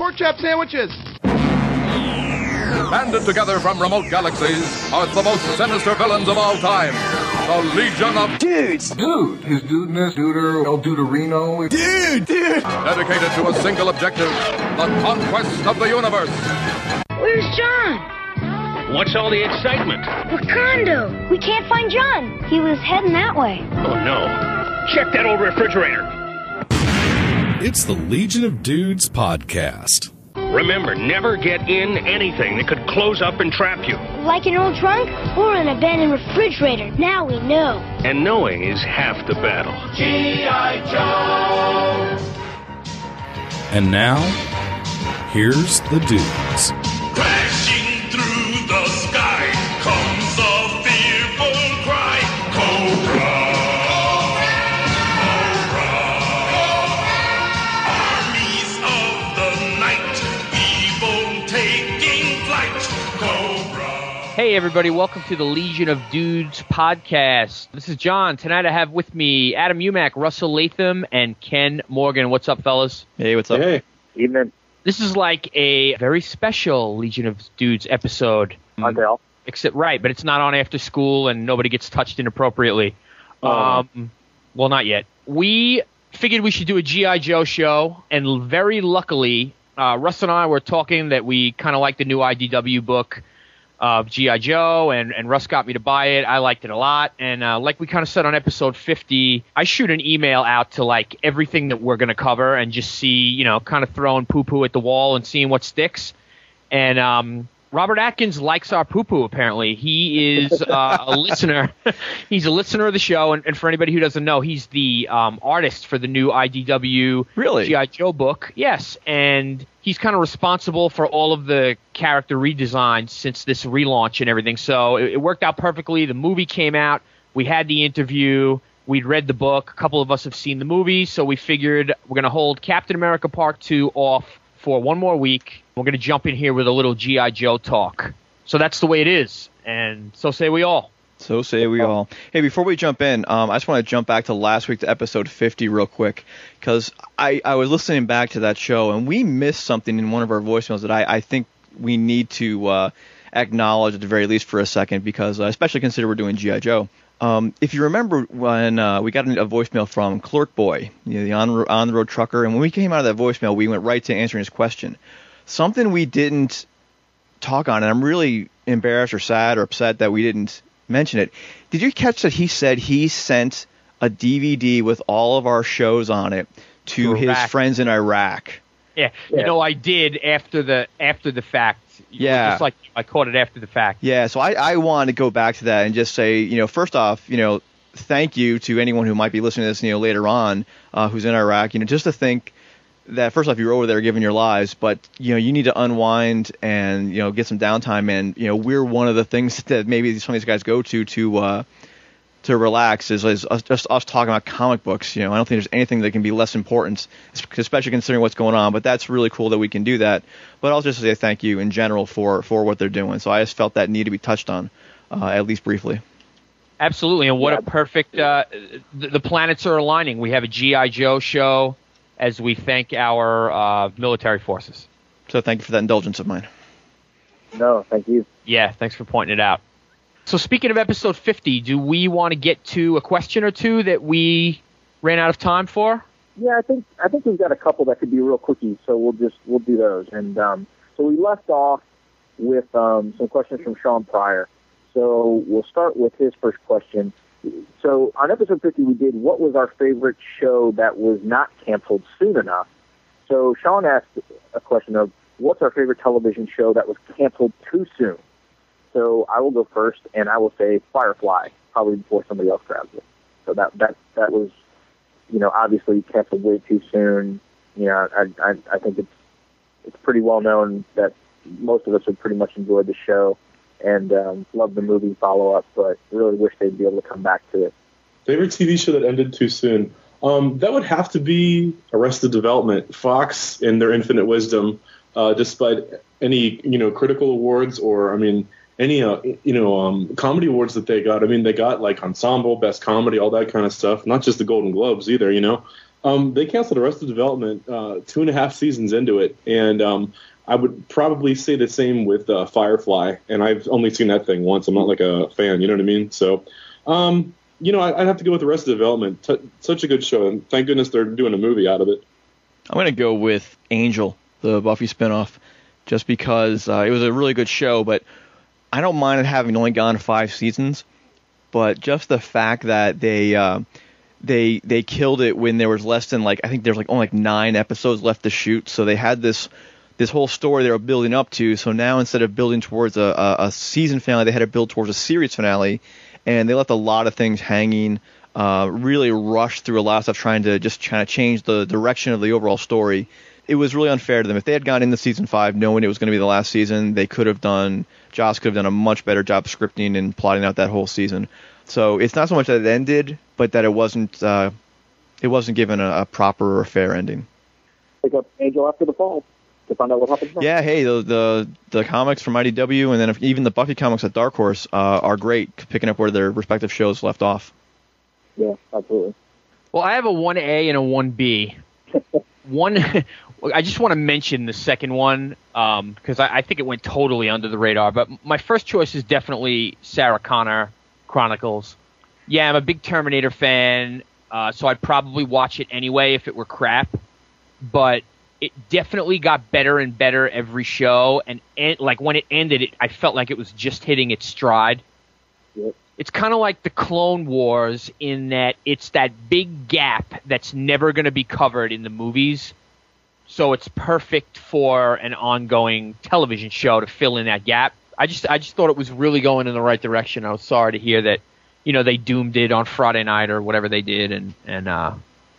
Pork chop sandwiches. Banded together from remote galaxies are the most sinister villains of all time. The Legion of Dudes! Dude, his dudeness, duder, El Duderino. Dude! Dude! dedicated to a single objective, the conquest of the universe. Where's John? What's all the excitement? Wakanda. We can't find John. He was heading that way. Oh no. Check that old refrigerator. It's the Legion of Dudes podcast. Remember, never get in anything that could close up and trap you. Like an old trunk or an abandoned refrigerator. Now we know. And knowing is half the battle. G.I. Joe! And now, here's the dudes. Crashing Hey, everybody, welcome to the Legion of Dudes podcast. This is John. Tonight I have with me Adam Umack, Russell Latham, and Ken Morgan. What's up, fellas? Hey, what's up? Hey, evening, This is like a very special Legion of Dudes episode. Mondale. Except, right, but it's not on after school and nobody gets touched inappropriately. Um, well, not yet. We figured we should do a G.I. Joe show, and very luckily, uh, Russ and I were talking that we kind of like the new IDW book of G.I. Joe, and, and Russ got me to buy it. I liked it a lot. And uh, like we kind of said on episode 50, I shoot an email out to like everything that we're going to cover and just see, you know, kind of throwing poo poo at the wall and seeing what sticks. And um, Robert Atkins likes our poo poo, apparently. He is uh, a listener. he's a listener of the show. And, and for anybody who doesn't know, he's the um, artist for the new IDW Really? G.I. Joe book. Yes. And he's kind of responsible for all of the character redesigns since this relaunch and everything. So it, it worked out perfectly. The movie came out. We had the interview. We'd read the book. A couple of us have seen the movie. So we figured we're going to hold Captain America Part 2 off for one more week. We're going to jump in here with a little G.I. Joe talk. So that's the way it is. And so say we all. So say we all. Hey, before we jump in, um, I just want to jump back to last week to episode 50 real quick because I, I was listening back to that show and we missed something in one of our voicemails that I, I think we need to uh, acknowledge at the very least for a second because uh, especially consider we're doing GI Joe. Um, if you remember when uh, we got a voicemail from Clerk Boy, you know, the on on the road trucker, and when we came out of that voicemail, we went right to answering his question. Something we didn't talk on, and I'm really embarrassed or sad or upset that we didn't mention it. Did you catch that he said he sent a DVD with all of our shows on it to To his friends in Iraq? Yeah, you know I did after the after the fact. Yeah. just like I caught it after the fact. Yeah, so I, I want to go back to that and just say, you know, first off, you know, thank you to anyone who might be listening to this, you know, later on, uh, who's in Iraq. You know, just to think that first off, you're over there giving your lives, but you know, you need to unwind and you know get some downtime. And you know, we're one of the things that maybe some of these guys go to to uh, to relax is, is us, just us talking about comic books. You know, I don't think there's anything that can be less important, especially considering what's going on. But that's really cool that we can do that. But I'll just say thank you in general for for what they're doing. So I just felt that need to be touched on, uh, at least briefly. Absolutely, and what a perfect. Uh, the, the planets are aligning. We have a GI Joe show as we thank our uh, military forces. So thank you for that indulgence of mine. No, thank you. Yeah, thanks for pointing it out. So speaking of episode 50, do we want to get to a question or two that we ran out of time for? Yeah, I think I think we've got a couple that could be real quickie, so we'll just we'll do those. And um, so we left off with um, some questions from Sean Pryor. So we'll start with his first question. So on episode 50, we did what was our favorite show that was not canceled soon enough. So Sean asked a question of what's our favorite television show that was canceled too soon. So I will go first, and I will say Firefly, probably before somebody else grabs it. So that that that was, you know, obviously canceled way too soon. You know, I I, I think it's it's pretty well known that most of us have pretty much enjoyed the show and um, loved the movie follow up, but really wish they'd be able to come back to it. Favorite TV show that ended too soon? Um, that would have to be Arrested Development. Fox, in their infinite wisdom, uh, despite any you know critical awards or I mean any uh, you know um, comedy awards that they got. I mean they got like ensemble, best comedy, all that kind of stuff. Not just the Golden Globes either. You know, Um, they canceled Arrested Development uh, two and a half seasons into it, and um, I would probably say the same with uh, Firefly. And I've only seen that thing once. I'm not like a fan, you know what I mean? So, um, you know, I, I'd have to go with Arrested Development. T- such a good show, and thank goodness they're doing a movie out of it. I'm gonna go with Angel, the Buffy spinoff, just because uh, it was a really good show. But I don't mind it having only gone five seasons. But just the fact that they uh, they they killed it when there was less than like I think there's like only like nine episodes left to shoot. So they had this this whole story they were building up to. So now instead of building towards a, a, a season finale, they had to build towards a series finale, and they left a lot of things hanging. Uh, really rushed through a lot of stuff trying to just kind of change the direction of the overall story. It was really unfair to them. If they had gone into season five knowing it was going to be the last season, they could have done. Joss could have done a much better job scripting and plotting out that whole season. So it's not so much that it ended, but that it wasn't uh, it wasn't given a, a proper or fair ending. Pick up Angel after the fall to find out what happens next. Yeah, hey, the the, the comics from IDW and then if, even the Buffy comics at Dark Horse uh, are great, picking up where their respective shows left off. Yeah, absolutely. Well, I have a 1A and a 1B. one, I just want to mention the second one because I, I think it went totally under the radar. But my first choice is definitely Sarah Connor Chronicles. Yeah, I'm a big Terminator fan, uh, so I'd probably watch it anyway if it were crap. But it definitely got better and better every show, and, and like when it ended, it, I felt like it was just hitting its stride. Yep. It's kind of like the Clone Wars in that it's that big gap that's never going to be covered in the movies. So it's perfect for an ongoing television show to fill in that gap. I just I just thought it was really going in the right direction. I was sorry to hear that, you know, they doomed it on Friday night or whatever they did and and uh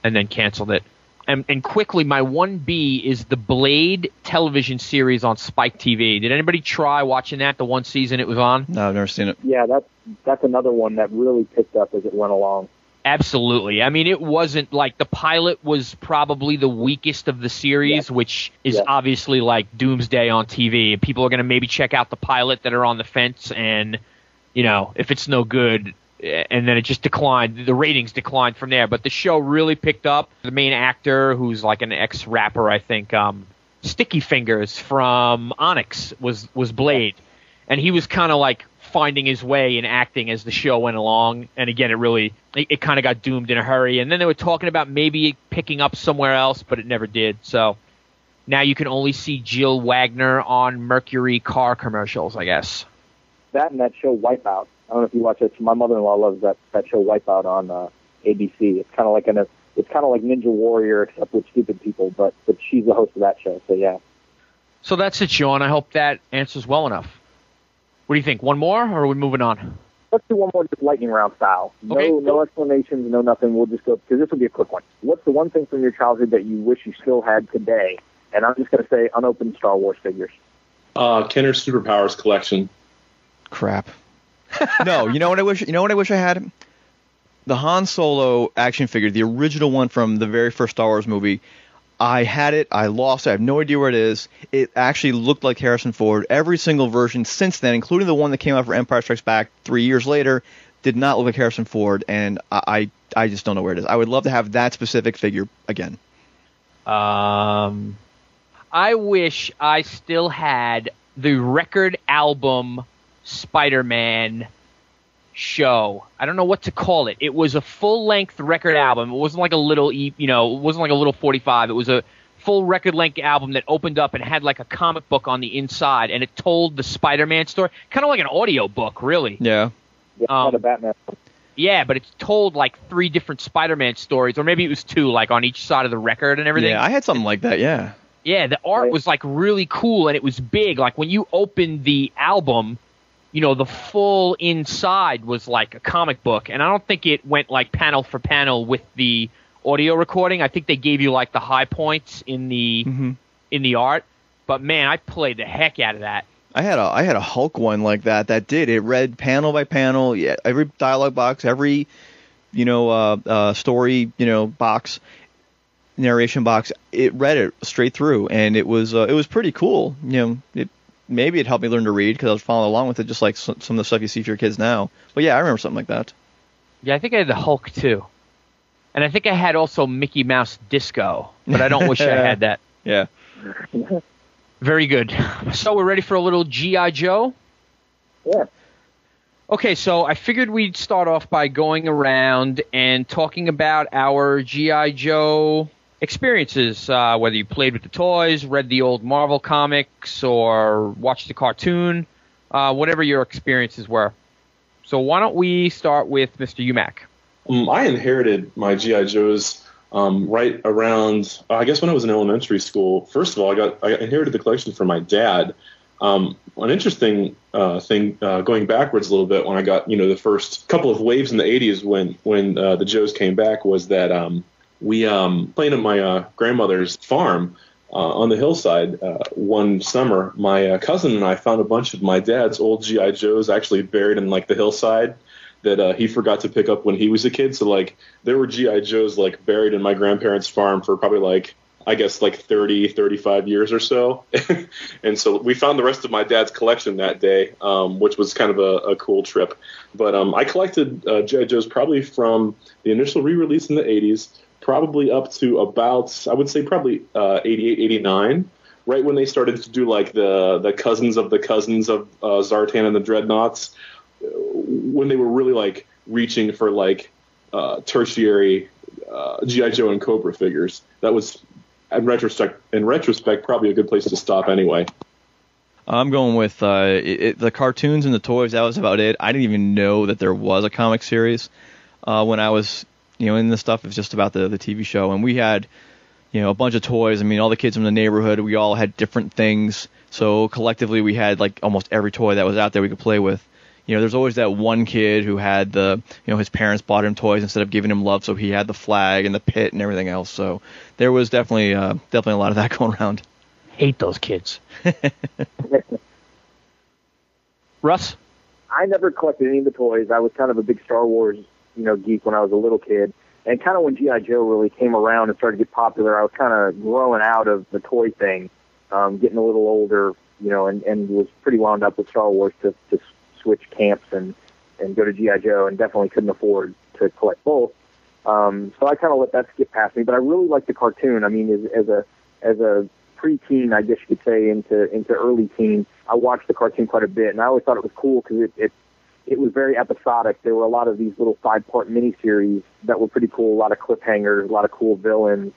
and then canceled it. And, and quickly, my one B is the Blade television series on Spike TV. Did anybody try watching that? The one season it was on. No, I've never seen it. Yeah, that's that's another one that really picked up as it went along. Absolutely. I mean, it wasn't like the pilot was probably the weakest of the series, Yeah. which is Yeah. obviously like Doomsday on TV. People are going to maybe check out the pilot that are on the fence, and you know, if it's no good, and then it just declined. The ratings declined from there. But the show really picked up. The main actor, who's like an ex rapper, I think, um, Sticky Fingaz from Onyx, was was Blade, and he was kind of like finding his way in acting as the show went along. And again, it really it, it kind of got doomed in a hurry. And then they were talking about maybe picking up somewhere else, but it never did. So now you can only see Jill Wagner on Mercury car commercials, I guess. That and that show Wipeout. I don't know if you watch it. My mother-in-law loves that that show Wipeout on uh, ABC. It's kind of like an it's kind of like Ninja Warrior except with stupid people, but but she's the host of that show. So yeah. So that's it, Sean. I hope that answers well enough. What do you think? One more, or are we moving on? Let's do one more just lightning round style. No, Okay, no explanations, no nothing. We'll just go because this will be a quick one. What's the one thing from your childhood that you wish you still had today? And I'm just going to say unopened Star Wars figures. Uh, Kenner's Superpowers collection. Crap. no, you know what I wish? You know what I wish I had? The Han Solo action figure, the original one from the very first Star Wars movie. I had it. I lost it. I have no idea where it is. It actually looked like Harrison Ford. Every single version since then, including the one that came out for Empire Strikes Back three years later, did not look like Harrison Ford, and I, I, I just don't know where it is. I would love to have that specific figure again. Um, I wish I still had the record album Spider-Man show. I don't know what to call it. It was a full-length record album. It wasn't like a little, e- you know, it wasn't like a little 45. It was a full record-length album that opened up and had like a comic book on the inside, and it told the Spider-Man story, kind of like an audio book, really. Yeah. Yeah, Um, not a Batman. Yeah, but it's told like three different Spider-Man stories, or maybe it was two, like on each side of the record and everything. Yeah, I had something like that. Yeah. Yeah, the art was like really cool and it was big. Like when you opened the album, you know, the full inside was like a comic book. And I don't think it went like panel for panel with the audio recording. I think they gave you like the high points in the Mhm. in the art. But man, I played the heck out of that. I had a I had a Hulk one like that that did it read panel by panel yeah every dialogue box every you know uh, uh, story you know box narration box it read it straight through and it was uh, it was pretty cool you know it maybe it helped me learn to read because I was following along with it just like some, some of the stuff you see for your kids now but yeah I remember something like that Yeah, I think I had the Hulk too. And I think I had also Mickey Mouse Disco, but I don't wish I had that. Yeah. Very good. So we're ready for a little GI Joe. Yeah. Okay, so I figured we'd start off by going around and talking about our GI Joe experiences, uh, whether you played with the toys, read the old Marvel comics, or watched the cartoon, uh, whatever your experiences were. So why don't we start with Mr. UMAC? Um, I inherited my GI Joes um, right around, uh, I guess, when I was in elementary school. First of all, I got I inherited the collection from my dad. Um, an interesting uh, thing uh, going backwards a little bit when I got you know the first couple of waves in the 80s when when uh, the Joes came back was that um, we um, playing at my uh, grandmother's farm uh, on the hillside uh, one summer. My uh, cousin and I found a bunch of my dad's old GI Joes actually buried in like the hillside that uh, he forgot to pick up when he was a kid. So like there were GI Joes like buried in my grandparents' farm for probably like I guess like 30, 35 years or so. and so we found the rest of my dad's collection that day, um, which was kind of a, a cool trip. But um, I collected uh, G.I. Joes probably from the initial re release in the 80s, probably up to about, I would say probably uh, 88, 89. Right when they started to do like the the cousins of the cousins of uh, Zartan and the Dreadnoks, when they were really like reaching for like uh, tertiary uh, GI Joe and Cobra figures. That was in retrospect, in retrospect, probably a good place to stop anyway. I'm going with uh, it, the cartoons and the toys. That was about it. I didn't even know that there was a comic series uh, when I was, you know, and the stuff. It was just about the the TV show, and we had, you know, a bunch of toys. I mean, all the kids in the neighborhood, we all had different things. So collectively, we had like almost every toy that was out there we could play with. You know, there's always that one kid who had the, you know, his parents bought him toys instead of giving him love, so he had the flag and the pit and everything else. So there was definitely, uh, definitely a lot of that going around. Hate those kids. Russ? I never collected any of the toys. I was kind of a big Star Wars, you know, geek when I was a little kid. And kind of when GI Joe really came around and started to get popular, I was kind of growing out of the toy thing, um, getting a little older, you know, and, and was pretty wound up with Star Wars to, to switch camps and and go to GI Joe, and definitely couldn't afford to collect both. Um, so I kind of let that skip past me. But I really like the cartoon. I mean, as, as a as a preteen, I guess you could say, into into early teen, I watched the cartoon quite a bit, and I always thought it was cool because it, it it was very episodic. There were a lot of these little five part miniseries that were pretty cool. A lot of cliffhangers, a lot of cool villains.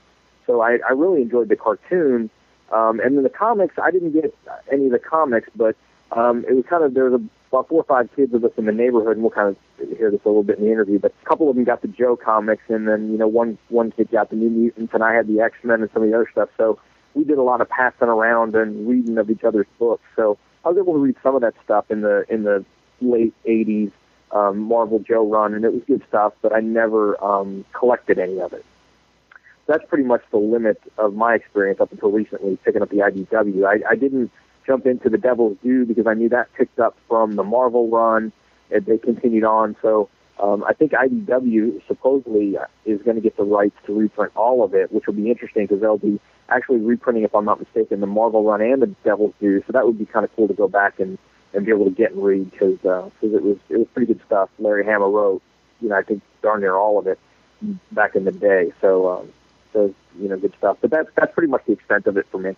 So I, I really enjoyed the cartoon. Um, and then the comics, I didn't get any of the comics, but um, it was kind of there was about four or five kids of us in the neighborhood, and we'll kind of hear this a little bit in the interview. But a couple of them got the Joe comics, and then you know one one kid got the New Mutants, and I had the X Men and some of the other stuff. So we did a lot of passing around and reading of each other's books. So I was able to read some of that stuff in the in the late '80s um, Marvel Joe run, and it was good stuff. But I never um, collected any of it. That's pretty much the limit of my experience up until recently, picking up the IDW. I, I didn't jump into the Devil's Due because I knew that picked up from the Marvel run, and they continued on. So um, I think IDW supposedly is going to get the rights to reprint all of it, which will be interesting because they'll be actually reprinting, if I'm not mistaken, the Marvel run and the Devil's Due. So that would be kind of cool to go back and and be able to get and read because uh, cause it was it was pretty good stuff. Larry Hama wrote, you know, I think darn near all of it back in the day. So um, so you know, good stuff. But that's that's pretty much the extent of it for me.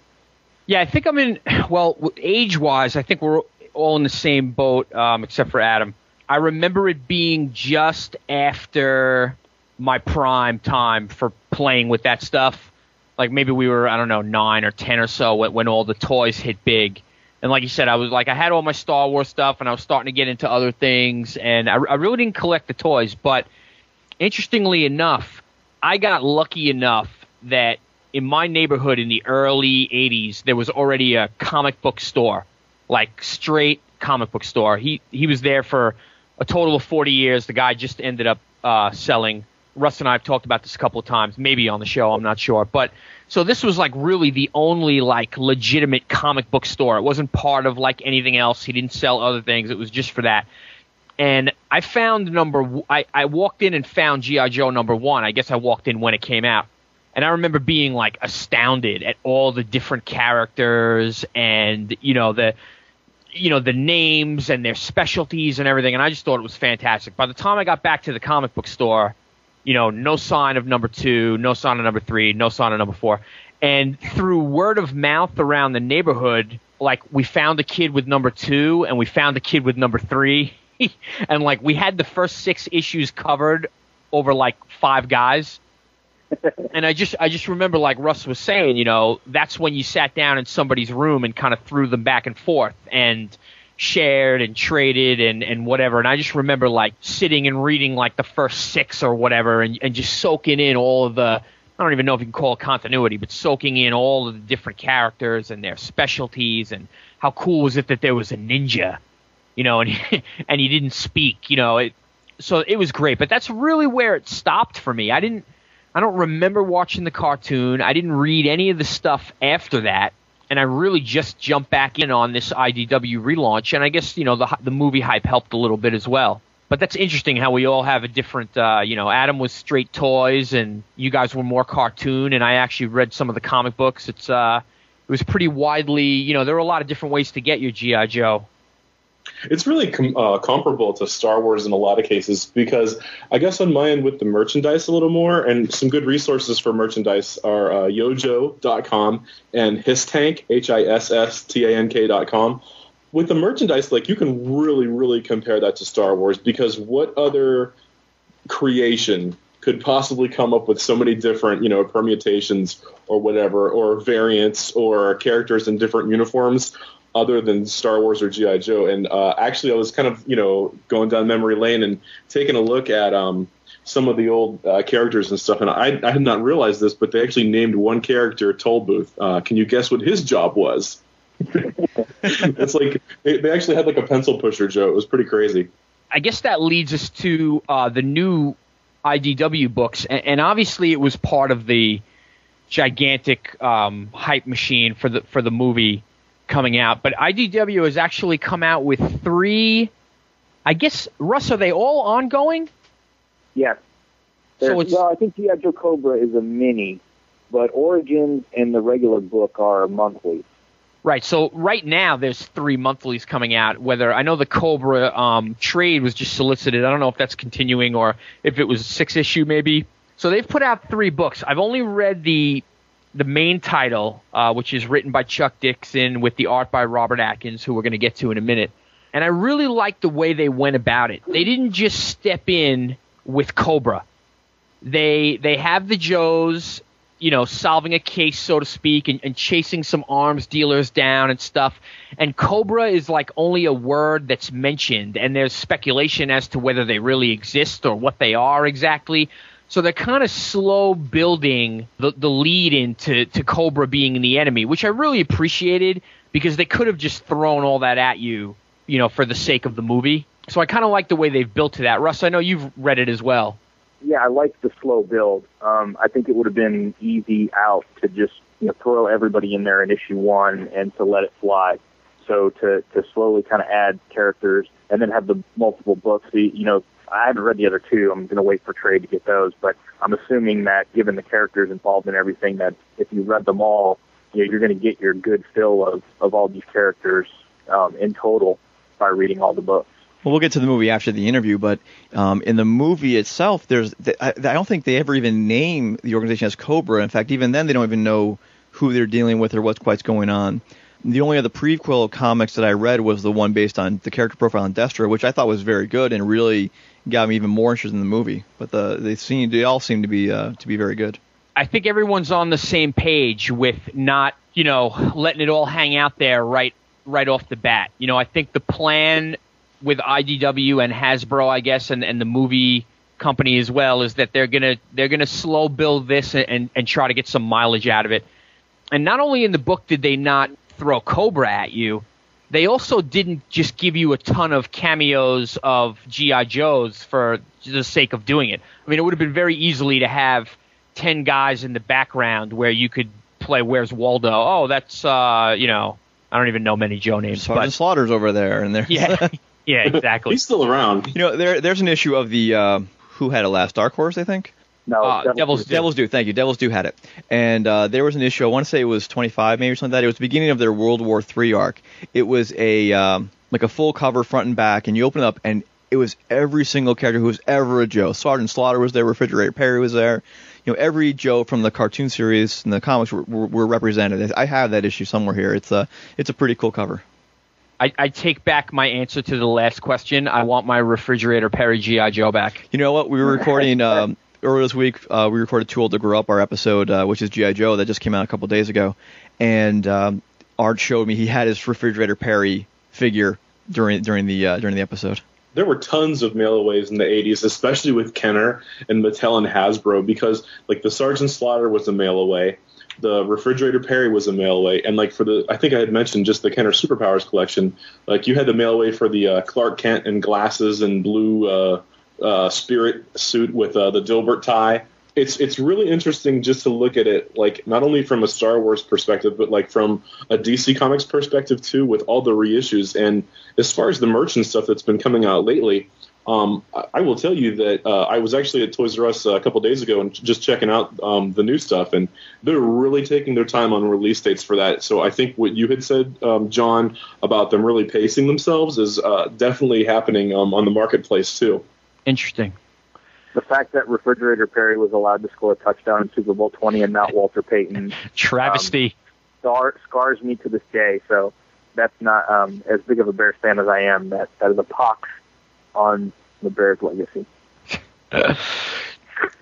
Yeah, I think I'm in. Well, age wise, I think we're all in the same boat, um, except for Adam. I remember it being just after my prime time for playing with that stuff. Like maybe we were, I don't know, nine or ten or so when, when all the toys hit big. And like you said, I was like, I had all my Star Wars stuff, and I was starting to get into other things, and I, I really didn't collect the toys. But interestingly enough, I got lucky enough that in my neighborhood in the early 80s, there was already a comic book store, like straight comic book store. He he was there for a total of 40 years. The guy just ended up uh, selling. Russ and I have talked about this a couple of times, maybe on the show. I'm not sure, but so this was like really the only like legitimate comic book store. It wasn't part of like anything else. He didn't sell other things. It was just for that. And I found number. I I walked in and found GI Joe number one. I guess I walked in when it came out and I remember being like astounded at all the different characters and you know the you know the names and their specialties and everything and I just thought it was fantastic. By the time I got back to the comic book store, You know, no sign of number two, no sign of number three, no sign of number four. And through word of mouth around the neighborhood, like we found a kid with number two and we found a kid with number three. and like we had the first six issues covered over like five guys. and I just I just remember like Russ was saying, you know, that's when you sat down in somebody's room and kind of threw them back and forth and shared and traded and, and whatever. And I just remember like sitting and reading like the first six or whatever and, and just soaking in all of the I don't even know if you can call it continuity, but soaking in all of the different characters and their specialties and how cool was it that there was a ninja, you know, and he, and he didn't speak, you know, it, so it was great. But that's really where it stopped for me. I didn't, I don't remember watching the cartoon. I didn't read any of the stuff after that, and I really just jumped back in on this IDW relaunch. And I guess you know the the movie hype helped a little bit as well. But that's interesting how we all have a different uh, you know adam was straight toys and you guys were more cartoon and i actually read some of the comic books. It's uh it was pretty widely you know there were a lot of different ways to get your gi joe it's really com- uh, comparable to Star Wars in a lot of cases because I guess on my end with the merchandise a little more and some good resources for merchandise are uh, yojoe.com and hisstank, h i s s t a n k.com with the merchandise, like you can really, really compare that to Star Wars because what other creation could possibly come up with so many different, you know, permutations or whatever, or variants or characters in different uniforms other than Star Wars or GI Joe? And uh, actually, I was kind of, you know, going down memory lane and taking a look at um, some of the old uh, characters and stuff, and I, I had not realized this, but they actually named one character Toll Booth. Uh, can you guess what his job was? it's like they, they, actually had like a pencil pusher, Joe. It was pretty crazy. I guess that leads us to uh, the new IDW books, and, and, obviously it was part of the gigantic um, hype machine for the for the movie coming out. But IDW has actually come out with three. I guess Russ, are they all ongoing? Yes. so it's, well, I think G.I. Joe Cobra is a mini, but Origins and the regular book are monthly. Right. So right now there's three monthlies coming out. Whether I know the Cobra um, trade was just solicited. I don't know if that's continuing or if it was six issue maybe. So they've put out three books. I've only read the the main title, uh, which is written by Chuck Dixon with the art by Robert Atkins, who we're going to get to in a minute. And I really like the way they went about it. They didn't just step in with Cobra. They they have the Joes you know, solving a case, so to speak, and, and, chasing some arms dealers down and stuff. And Cobra is like only a word that's mentioned, and there's speculation as to whether they really exist or what they are exactly. So they're kind of slow building the, the lead into to Cobra being the enemy, which I really appreciated because they could have just thrown all that at you, you know, for the sake of the movie. So I kind of like the way they've built to that. Russ, I know you've read it as well yeah, I like the slow build. Um, I think it would have been easy out to just you know throw everybody in there in issue one and to let it fly. So to to slowly kind of add characters and then have the multiple books. You know, I haven't read the other two. I'm going to wait for trade to get those, but I'm assuming that given the characters involved and everything, that if you read them all, you know, you're going to get your good fill of of all these characters um, in total by reading all the books. Well, we'll get to the movie after the interview, but um, in the movie itself, there's I, I don't think they ever even name the organization as Cobra. In fact, even then, they don't even know who they're dealing with or what's quite going on. The only other prequel comics that I read was the one based on the character profile on Destro, which I thought was very good and really got me even more interested in the movie. But the they seem they all seem to be uh, to be very good. I think everyone's on the same page with not you know letting it all hang out there right right off the bat. You know, I think the plan with IDW and Hasbro, I guess, and, and the movie company as well, is that they're gonna they're gonna slow build this and, and, and try to get some mileage out of it. And not only in the book did they not throw Cobra at you, they also didn't just give you a ton of cameos of GI Joes for the sake of doing it. I mean, it would have been very easily to have ten guys in the background where you could play Where's Waldo? Oh, that's uh, you know, I don't even know many Joe names. Sergeant but, Slaughter's over there, and there. Yeah, Yeah, exactly. He's still around. You know, there there's an issue of the uh, who had a last Dark Horse, I think. No, uh, Devils, Devil's, Due. Devil's Due. Thank you. Devil's Due had it, and uh, there was an issue. I want to say it was 25, maybe something like that. It was the beginning of their World War III arc. It was a um, like a full cover front and back, and you open it up, and it was every single character who was ever a Joe. Sergeant Slaughter was there, Refrigerator Perry was there. You know, every Joe from the cartoon series and the comics were, were, were represented. I have that issue somewhere here. It's a it's a pretty cool cover. I, I take back my answer to the last question. I want my refrigerator Perry GI Joe back. You know what? We were recording um, earlier this week. Uh, we recorded Too Old to Grow Up, our episode, uh, which is GI Joe, that just came out a couple days ago, and um, Art showed me he had his refrigerator Perry figure during during the uh, during the episode. there were tons of mailaways in the 80s, especially with Kenner and Mattel and Hasbro, because like the Sergeant Slaughter was a mail away, the Refrigerator Perry was a mail away, and like for the I think I had mentioned just the Kenner Superpowers collection, like you had the mail away for the uh, Clark Kent and glasses and blue uh, uh, Spirit suit with uh, the Dilbert tie. It's it's really interesting just to look at it like not only from a Star Wars perspective, but like from a DC Comics perspective too, with all the reissues. And as far as the merch and stuff that's been coming out lately, um, I, will tell you that uh, I was actually at Toys R Us a couple days ago and just checking out um, the new stuff, and they're really taking their time on release dates for that. So I think what you had said, um, John, about them really pacing themselves is uh, definitely happening um, on the marketplace too. Interesting. The fact that Refrigerator Perry was allowed to score a touchdown in Super Bowl 20 and not Walter Payton Travesty. scar, scars me to this day. So that's not um, as big of a Bears fan as I am. That that is a pox on the Bears legacy.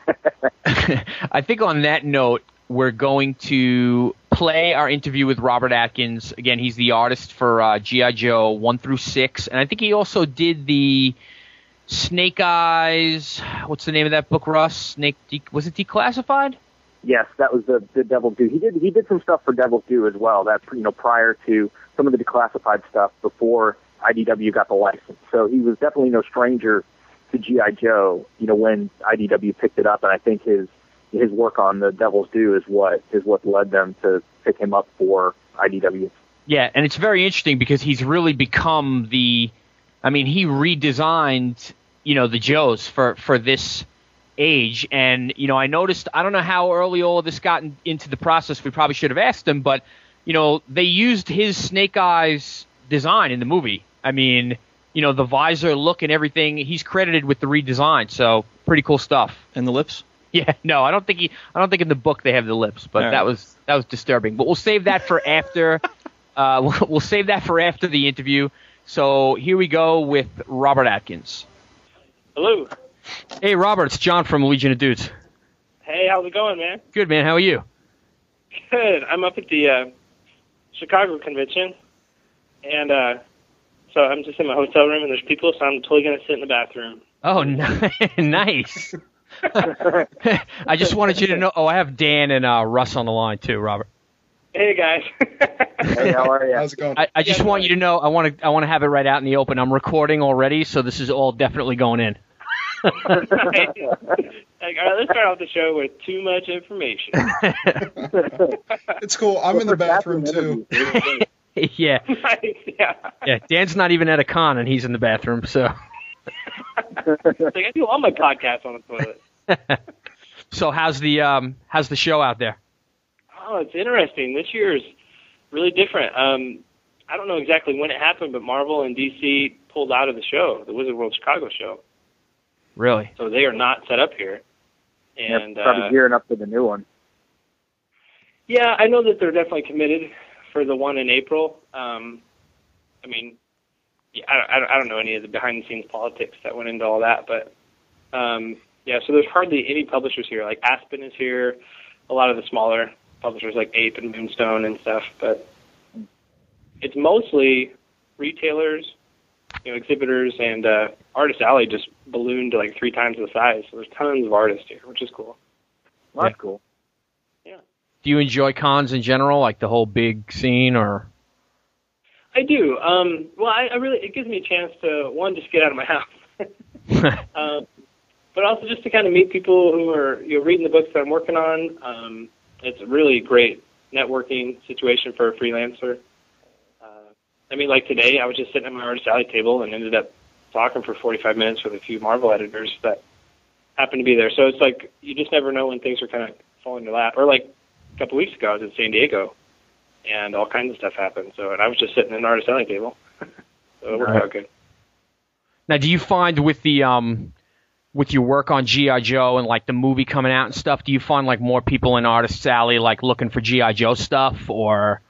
I think on that note, we're going to play our interview with Robert Atkins. Again, he's the artist for uh, G.I. Joe 1 through 6. And I think he also did the Snake Eyes. What's the name of that book, Russ? Snake. De- was it declassified? Yes, that was the the Devil's Due. He did he did some stuff for Devil's Due as well. That you know prior to some of the declassified stuff before IDW got the license. So he was definitely no stranger to GI Joe. You know when IDW picked it up, and I think his his work on the Devil's Due is what is what led them to pick him up for IDW. Yeah, and it's very interesting because he's really become the. I mean, he redesigned, you know, the Joes for for this age, and you know, I noticed. I don't know how early all of this got in, into the process. We probably should have asked him, but you know, they used his Snake Eyes design in the movie. I mean, you know, the visor look and everything. He's credited with the redesign, so pretty cool stuff. And the lips? Yeah, no, I don't think he. I don't think in the book they have the lips, but right. that was that was disturbing. But we'll save that for after. uh, we'll, we'll save that for after the interview. So here we go with Robert Atkins. Hello. Hey, Robert, it's John from Legion of Dudes. Hey, how's it going, man? Good man, how are you? Good. I'm up at the uh, Chicago convention, and uh, so I'm just in my hotel room, and there's people, so I'm totally gonna sit in the bathroom. Oh, nice. I just wanted you to know. Oh, I have Dan and uh, Russ on the line too, Robert. Hey guys. Hey, how are you? How's it going? I, I just Yeah, want you to know. I want to. I want to have it right out in the open. I'm recording already, so this is all definitely going in. like, all right, let's start off the show with too much information. It's cool. I'm in the bathroom too. yeah, Nice, yeah. yeah. Dan's not even at a con, and he's in the bathroom. So, Like I do all my podcasts on the toilet. so how's the um how's the show out there? Oh, it's interesting. This year's really different. Um, I don't know exactly when it happened, but Marvel and DC pulled out of the show, the Wizard World Chicago show. Really? So they are not set up here. Yeah, And probably uh, gearing up for the new one. Yeah, I know that they're definitely committed for the one in April. Um, I mean, yeah, I, don't- I, I don't know any of the behind the scenes politics that went into all that, but um, yeah, so there's hardly any publishers here. Like Aspen is here, a lot of the smaller publishers like Ape and Moonstone and stuff, but it's mostly retailers, you know, exhibitors, and uh, Artist Alley just ballooned to like three times the size. So there's tons of artists here, which is cool. Well, that's cool. Yeah. Do you enjoy cons in general, like the whole big scene, or? I do. Um, well, I, I really it gives me a chance to one just get out of my house, um, but also just to kind of meet people who are you know reading the books that I'm working on. Um, it's a really great networking situation for a freelancer. Uh, I mean, like today, I was just sitting at my artist alley table and ended up talking for 45 minutes with a few Marvel editors that happened to be there. So it's like you just never know when things are kind of falling in your lap. Or like a couple weeks ago, I was in San Diego and all kinds of stuff happened. So, and I was just sitting at an artist selling table. so it worked Right. out good. Now, do you find with the um, with your work on GI Joe and like the movie coming out and stuff, do you find like more people in Artist Alley like looking for GI Joe stuff, or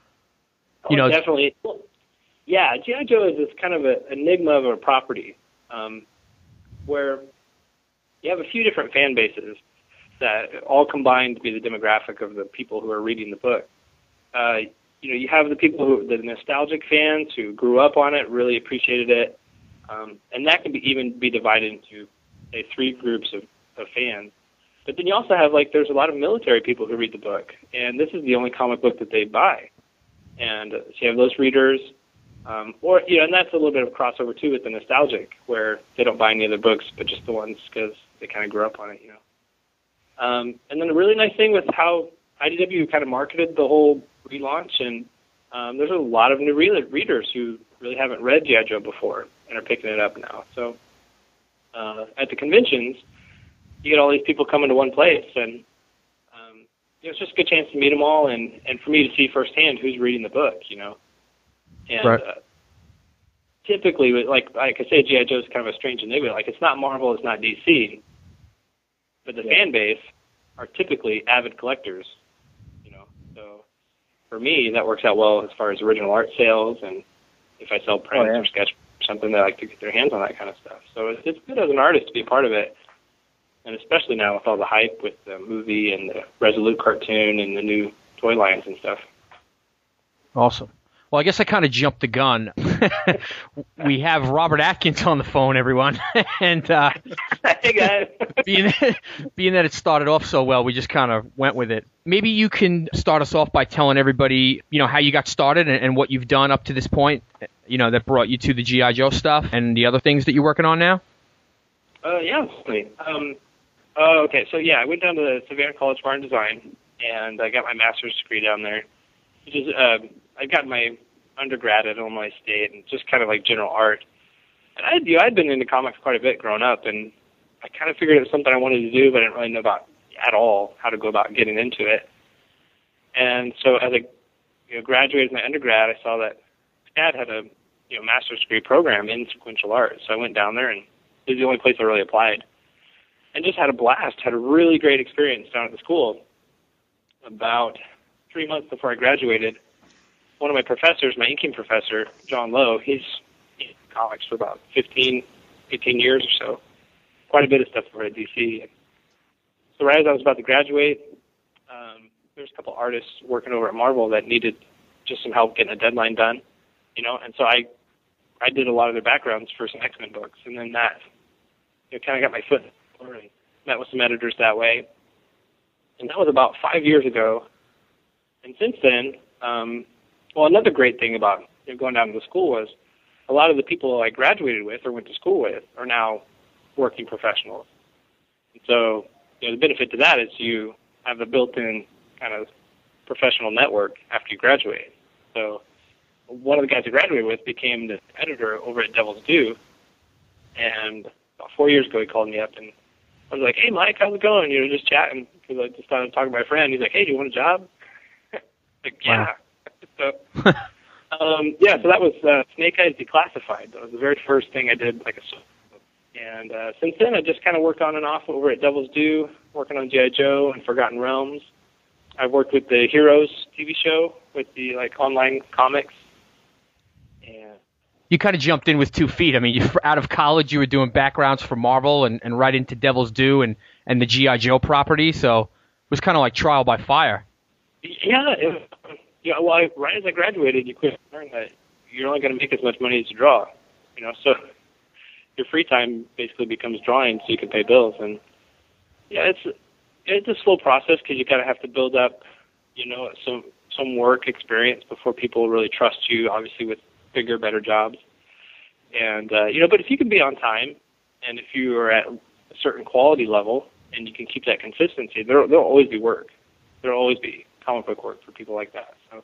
you Oh, know, definitely. Yeah, GI Joe is this kind of a enigma of a property, um, where you have a few different fan bases that all combine to be the demographic of the people who are reading the book. Uh, you know, you have the people who the nostalgic fans who grew up on it, really appreciated it, um, and that can be even be divided into say three groups of, of fans. But then you also have like there's a lot of military people who read the book, and this is the only comic book that they buy. And so you have those readers, um, or you know, and that's a little bit of crossover too with the nostalgic, where they don't buy any other books, but just the ones because they kind of grew up on it, you know. Um, and then the really nice thing with how IDW kind of marketed the whole relaunch, and um, there's a lot of new re- readers who really haven't read GI Joe before and are picking it up now. So uh, at the conventions, you get all these people coming to one place, and um, you know, it's just a good chance to meet them all, and and for me to see firsthand who's reading the book, you know. And Right. uh, typically, like like I say, GI Joe is kind of a strange enigma. Like it's not Marvel, it's not DC, but the fan base are typically avid collectors, you know. So for me, that works out well as far as original art sales, and if I sell prints Oh, yeah. or sketch or something, they like to get their hands on that kind of stuff. So it's, it's good as an artist to be a part of it, and especially now with all the hype with the movie and the Resolute cartoon and the new toy lines and stuff. Awesome. Well, I guess I kind of jumped the gun. we have Robert Atkins on the phone, everyone, and uh, hey guys. being being that it started off so well, we just kind of went with it. Maybe you can start us off by telling everybody, you know, how you got started and, and what you've done up to this point. You know, that brought you to the GI Joe stuff and the other things that you're working on now. Uh, yeah, absolutely. Um, uh, okay, so yeah, I went down to Savannah College of Art and Design, and I got my master's degree down there. Which is, uh, I got my undergrad at Illinois State, and just kind of like general art. And I, you know, I'd been into comics quite a bit growing up, and I kind of figured it was something I wanted to do, but I didn't really know about at all how to go about getting into it. And so as I you know, graduated my undergrad, I saw that SCAD had a you know master's degree program in sequential art. So I went down there, and it was the only place I really applied, and just had a blast. Had a really great experience down at the school. About three months before I graduated, one of my professors, my inking professor, John Lowe, he's in comics for about 15, 18 years or so. Quite a bit of stuff over at DC. So right as I was about to graduate, um, there's a couple artists working over at Marvel that needed just some help getting a deadline done, you know, and so I I did a lot of their backgrounds for some X Men books, and then that you know, kind of got my foot in and met with some editors that way. And that was about five years ago. And since then, um, well, another great thing about you know, going down to the school was a lot of the people I graduated with or went to school with are now working professionals. And so, you know, the benefit to that is you have a built-in kind of professional network after you graduate. So, one of the guys I graduated with became the editor over at Devil's Due, and about four years ago he called me up and I was like, "Hey, Mike, how's it going?" You know, just chatting because I just started talking to my friend. He's like, "Hey, do you want a job?" like, yeah. so, um, yeah, so that was uh, Snake Eyes Declassified. That was the very first thing I did, like a. And uh, since then, I just kind of worked on and off over at Devil's Due, working on GI Joe and Forgotten Realms. I've worked with the Heroes TV show with the like online comics. You kind of jumped in with two feet. I mean, you, out of college, you were doing backgrounds for Marvel and, and right into Devil's Due and, and the GI Joe property, so it was kind of like trial by fire. Yeah, it, yeah. Well, I, right as I graduated, you quickly learn that you're only going to make as much money as you draw. You know, so your free time basically becomes drawing, so you can pay bills. And yeah, it's it's a slow process because you kind of have to build up, you know, some some work experience before people really trust you. Obviously, with bigger, better jobs. And uh, you know, but if you can be on time, and if you are at a certain quality level, and you can keep that consistency, there there'll always be work. There'll always be comic book work for people like that. So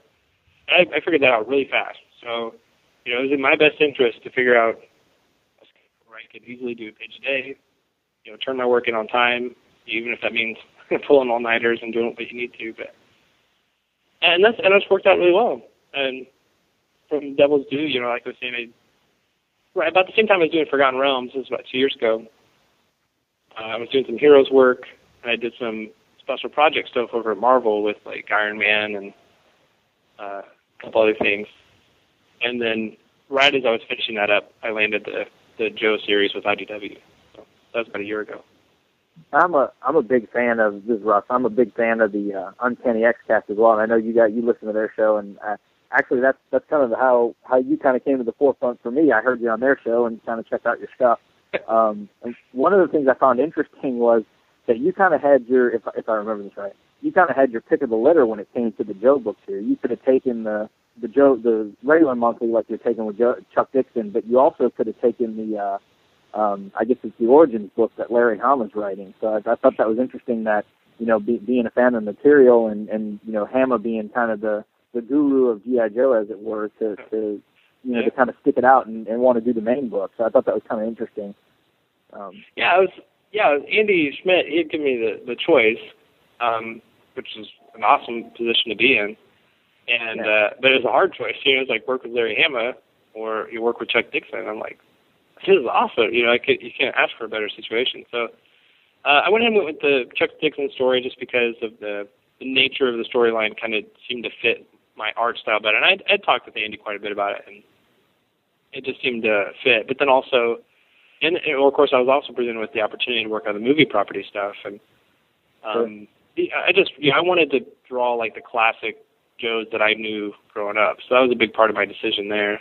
I, I figured that out really fast. So you know, it was in my best interest to figure out where I could easily do a page a day. You know, turn my work in on time, even if that means pulling all nighters and doing what you need to. But and that's and that's worked out really well. And from Devil's Due, you know, like I was saying, I right about the same time I was doing Forgotten Realms, this was about two years ago. Uh, I was doing some Heroes work, and I did some special project stuff over at Marvel with like Iron Man and uh, a couple other things. And then right as I was finishing that up, I landed the the Joe series with IDW. So that was about a year ago. I'm a I'm a big fan of this is Russ. I'm a big fan of the uh, Uncanny X Cast as well. And I know you got you listen to their show, and uh, actually that's that's kind of how how you kind of came to the forefront for me. I heard you on their show and kind of checked out your stuff. Um, and one of the things I found interesting was that you kind of had your if if I remember this right, you kind of had your pick of the litter when it came to the Joe books here. You could have taken the the Joe the regular monthly like you're taking with Joe, Chuck Dixon, but you also could have taken the uh, um, I guess it's the Origins book that Larry Hama's writing. So I, I thought that was interesting that you know be, being a fan of the material and and you know Hama being kind of the the guru of GI Joe as it were to to you know to kind of stick it out and, and want to do the main book. So I thought that was kind of interesting. Um, Yeah, I was. Yeah, Andy Schmidt. He had given me the the choice, um, which is an awesome position to be in. And uh, but it was a hard choice. You know, it's like work with Larry Hama or you work with Chuck Dixon. I'm like, this is awesome. You know, I could, you can't ask for a better situation. So uh, I went ahead and went with the Chuck Dixon story just because of the the nature of the storyline. Kind of seemed to fit my art style better. And I'd, I'd talked with Andy quite a bit about it, and it just seemed to fit. But then also and, well, of course, I was also presented with the opportunity to work on the movie property stuff, and um, the- I just, yeah, I wanted to draw like the classic Joes that I knew growing up, so that was a big part of my decision there.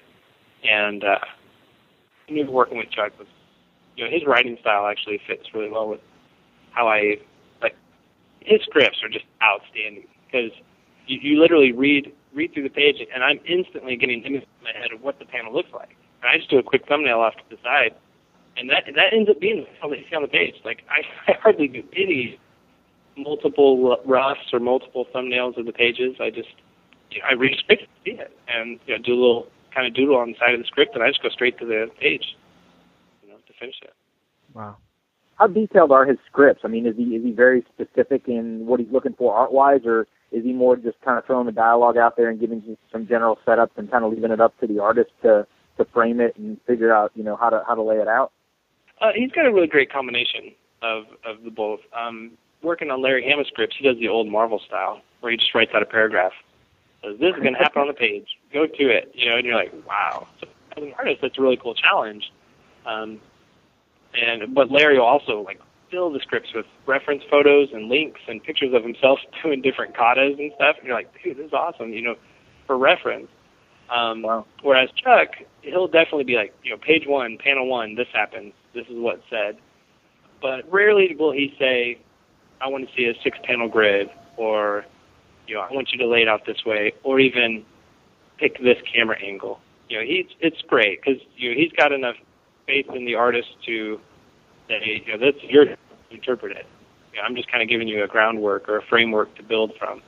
And uh, I knew working with Chuck was, you know, his writing style actually fits really well with how I like. His scripts are just outstanding because you, you literally read read through the page, and I'm instantly getting images in my head of what the panel looks like. And I just do a quick thumbnail off to the side, and that that ends up being how they see on the page. Like I, I hardly do any multiple roughs or multiple thumbnails of the pages. I just you know, I read the script and see it, and you know, do a little kind of doodle on the side of the script, and I just go straight to the page, you know, to finish it. Wow. how detailed are his scripts? I mean, is he is he very specific in what he's looking for art wise, or is he more just kind of throwing the dialogue out there and giving some general setups and kind of leaving it up to the artist to to frame it and figure out you know how to how to lay it out? Uh, he's got a really great combination of of the both. Um, working on Larry Hama scripts, he does the old Marvel style, where he just writes out a paragraph. Says, this is going to happen on the page. Go to it. You know, and you're like, wow. So as an artist, that's a really cool challenge. Um, and but Larry will also like fill the scripts with reference photos and links and pictures of himself doing different katas and stuff. And you're like, dude, this is awesome. You know, for reference. Um, wow. Whereas Chuck, he'll definitely be like, you know, page one, panel one, this happens. This is what's said. But rarely will he say, I want to see a six panel grid or, you know, I want you to lay it out this way or even pick this camera angle. You know, he's, it's great because, you know, he's got enough faith in the artist to say, you know, that's your to interpret it. You know, I'm just kind of giving you a groundwork or a framework to build from.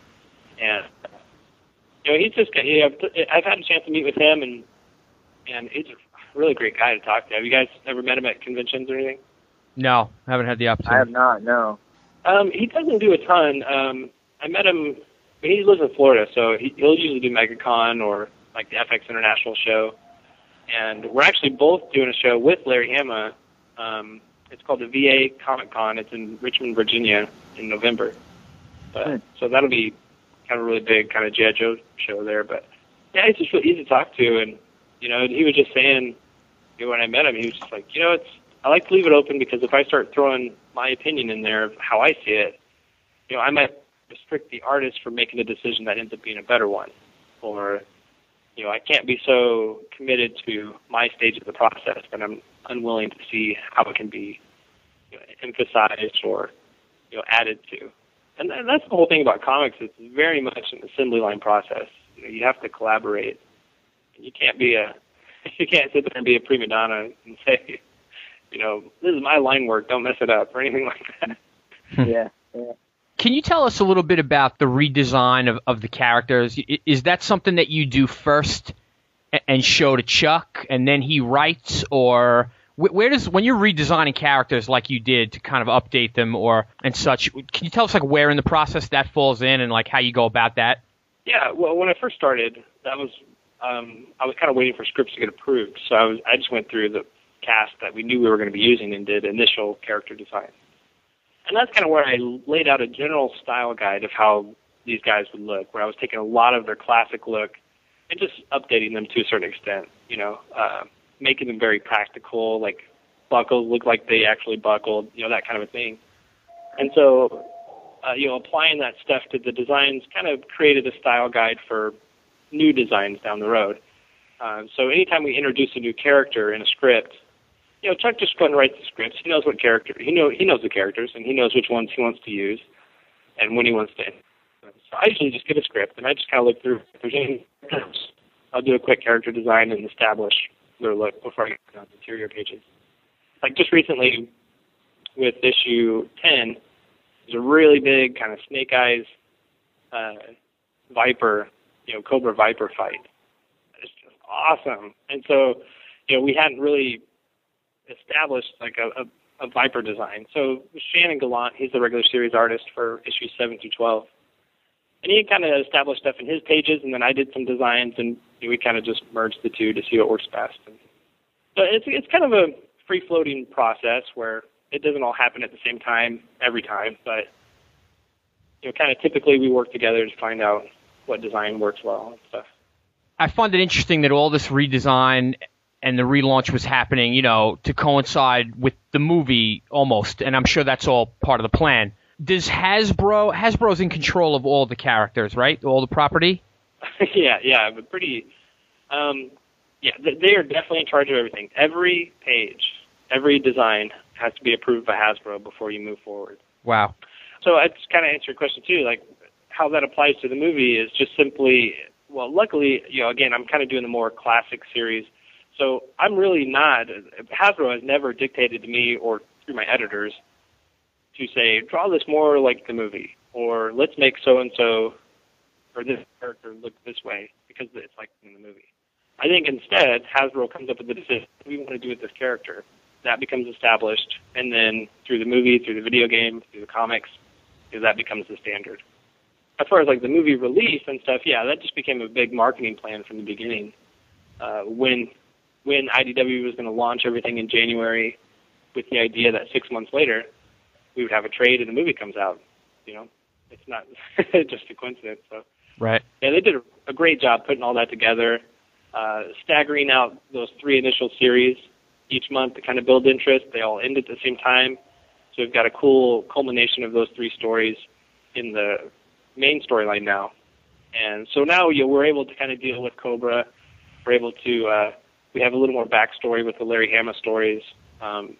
And, you know, he's just, you know, I've had a chance to meet with him and, and he's a really great guy to talk to. Have you guys ever met him at conventions or anything? No, I haven't had the opportunity. I have not. No. Um, he doesn't do a ton. Um, I met him. He lives in Florida, so he, he'll usually do MegaCon or like the FX International show. And we're actually both doing a show with Larry Hama. Um, it's called the VA Comic Con. It's in Richmond, Virginia, in November. But, Hmm. So that'll be kind of a really big kind of GI Joe show there. But yeah, he's just really easy to talk to, and you know, he was just saying you know, when I met him, he was just like, you know, it's I like to leave it open because if I start throwing my opinion in there of how I see it, you know, I might restrict the artist from making a decision that ends up being a better one, or you know, I can't be so committed to my stage of the process that I'm unwilling to see how it can be you know, emphasized or you know added to. And tha- that's the whole thing about comics. It's very much an assembly line process. You know, you have to collaborate. You can't be a you can't sit there and be a prima donna and say, you know, this is my line work. Don't mess it up or anything like that. Hmm. yeah. Yeah. Can you tell us a little bit about the redesign of, of the characters? Is that something that you do first a- and show to Chuck, and then he writes, or where does when you're redesigning characters like you did to kind of update them or and such? Can you tell us like where in the process that falls in and like how you go about that? Yeah, well, when I first started, that was um, I was kind of waiting for scripts to get approved. So I was I just went through the cast that we knew we were going to be using and did initial character design. And that's kind of where I laid out a general style guide of how these guys would look, where I was taking a lot of their classic look and just updating them to a certain extent. You know, uh, making them very practical, like buckles look like they actually buckled, you know, that kind of a thing. And so, uh, you know, applying that stuff to the designs kind of created a style guide for new designs down the road. Uh, so anytime we introduce a new character in a script, you know, Chuck just goes and writes the scripts. He knows what character he know he knows the characters and he knows which ones he wants to use and when he wants to. So I usually just get a script and I just kind of look through if there's any. I'll do a quick character design and establish their look before I get on the interior pages. Like just recently with issue 10, there's a really big kind of snake eyes uh, viper, you know, cobra viper fight. It's just awesome. And so, you know, we hadn't really established like a, a, a viper design. So Shannon Gallant, he's the regular series artist for issues 7 through 12. And he kind of established stuff in his pages, and then I did some designs, and we kind of just merged the two to see what works best. And so it's it's kind of a free floating process where it doesn't all happen at the same time every time, but you know, kind of typically we work together to find out what design works well and stuff. I find it interesting that all this redesign and the relaunch was happening, you know, to coincide with the movie almost, and I'm sure that's all part of the plan. Does Hasbro Hasbro's in control of all the characters, right? All the property? yeah, yeah, but pretty um yeah, they are definitely in charge of everything. Every page, every design has to be approved by Hasbro before you move forward. Wow. So I just kind of answer your question too, like how that applies to the movie is just simply, well, luckily, you know, again, I'm kind of doing the more classic series, so I'm really not. Hasbro has never dictated to me or through my editors to say draw this more like the movie or let's make so and so or this character look this way because it's like in the movie. I think instead Hasbro comes up with the decision we want to do with this character. That becomes established, and then through the movie, through the video game, through the comics, that becomes the standard. As far as like the movie release and stuff, yeah, that just became a big marketing plan from the beginning. Uh, when when IDW was going to launch everything in January, with the idea that six months later we would have a trade and the movie comes out. You know, it's not just a coincidence. So right, yeah, they did a, great job putting all that together uh, staggering out those three initial series each month to kind of build interest. They all end at the same time. So we've got a cool culmination of those three stories in the main storyline now. And so now you know, we're able to kind of deal with Cobra. We're able to, uh, we have a little more backstory with the Larry Hama stories. Um,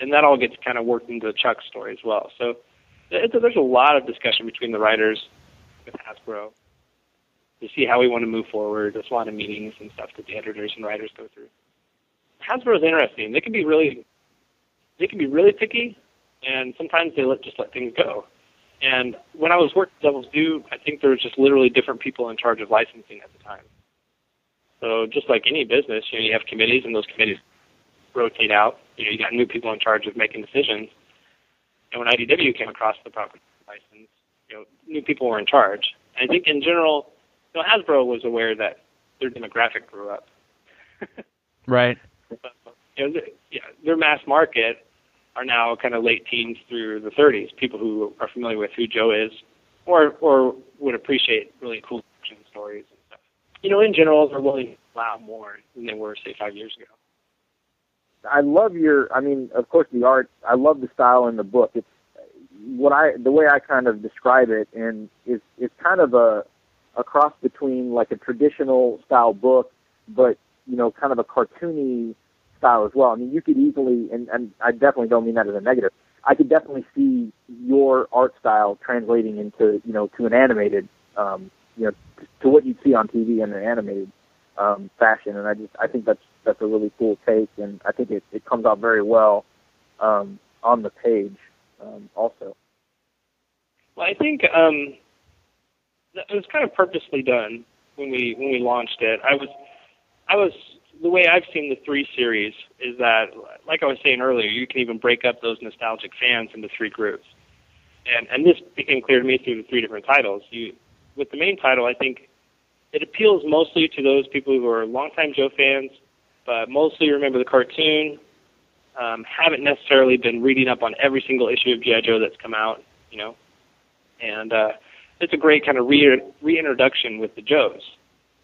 and that all gets kind of worked into Chuck's story as well. So a, there's a lot of discussion between the writers with Hasbro to see how we want to move forward. There's a lot of meetings and stuff that the editors and writers go through. Hasbro is interesting. They can be really, they can be really picky, and sometimes they let just let things go. And when I was working Devil's Due, I think there was just literally different people in charge of licensing at the time. So just like any business, you know, you have committees, and those committees rotate out. You know, you got new people in charge of making decisions. And when IDW came across the property license, you know, new people were in charge. And I think in general, so Hasbro was aware that their demographic grew up. right. You know, yeah, their mass market are now kind of late teens through the 30s. People who are familiar with who Joe is, or or would appreciate really cool action stories and stuff. You know, in general, they're willing to allow more than they were say five years ago. I love your. I mean, of course, the art. I love the style in the book. It's what I the way I kind of describe it, and it's it's kind of a a cross between like a traditional style book, but you know, kind of a cartoony style as well. I mean, you could easily, and, and I definitely don't mean that as a negative. I could definitely see your art style translating into, you know, to an animated, um, you know, to what you'd see on TV in an animated um, fashion. And I just, I think that's that's a really cool take, and I think it, it comes out very well um, on the page, um, also. Well, I think um, it was kind of purposely done when we when we launched it. I was I was the way I've seen the three series is that, like I was saying earlier, you can even break up those nostalgic fans into three groups, and and this became clear to me through the three different titles. You with the main title, I think it appeals mostly to those people who are longtime Joe fans, but mostly remember the cartoon. Um, haven't necessarily been reading up on every single issue of GI Joe that's come out, you know, and uh, it's a great kind of re- reintroduction with the Joes,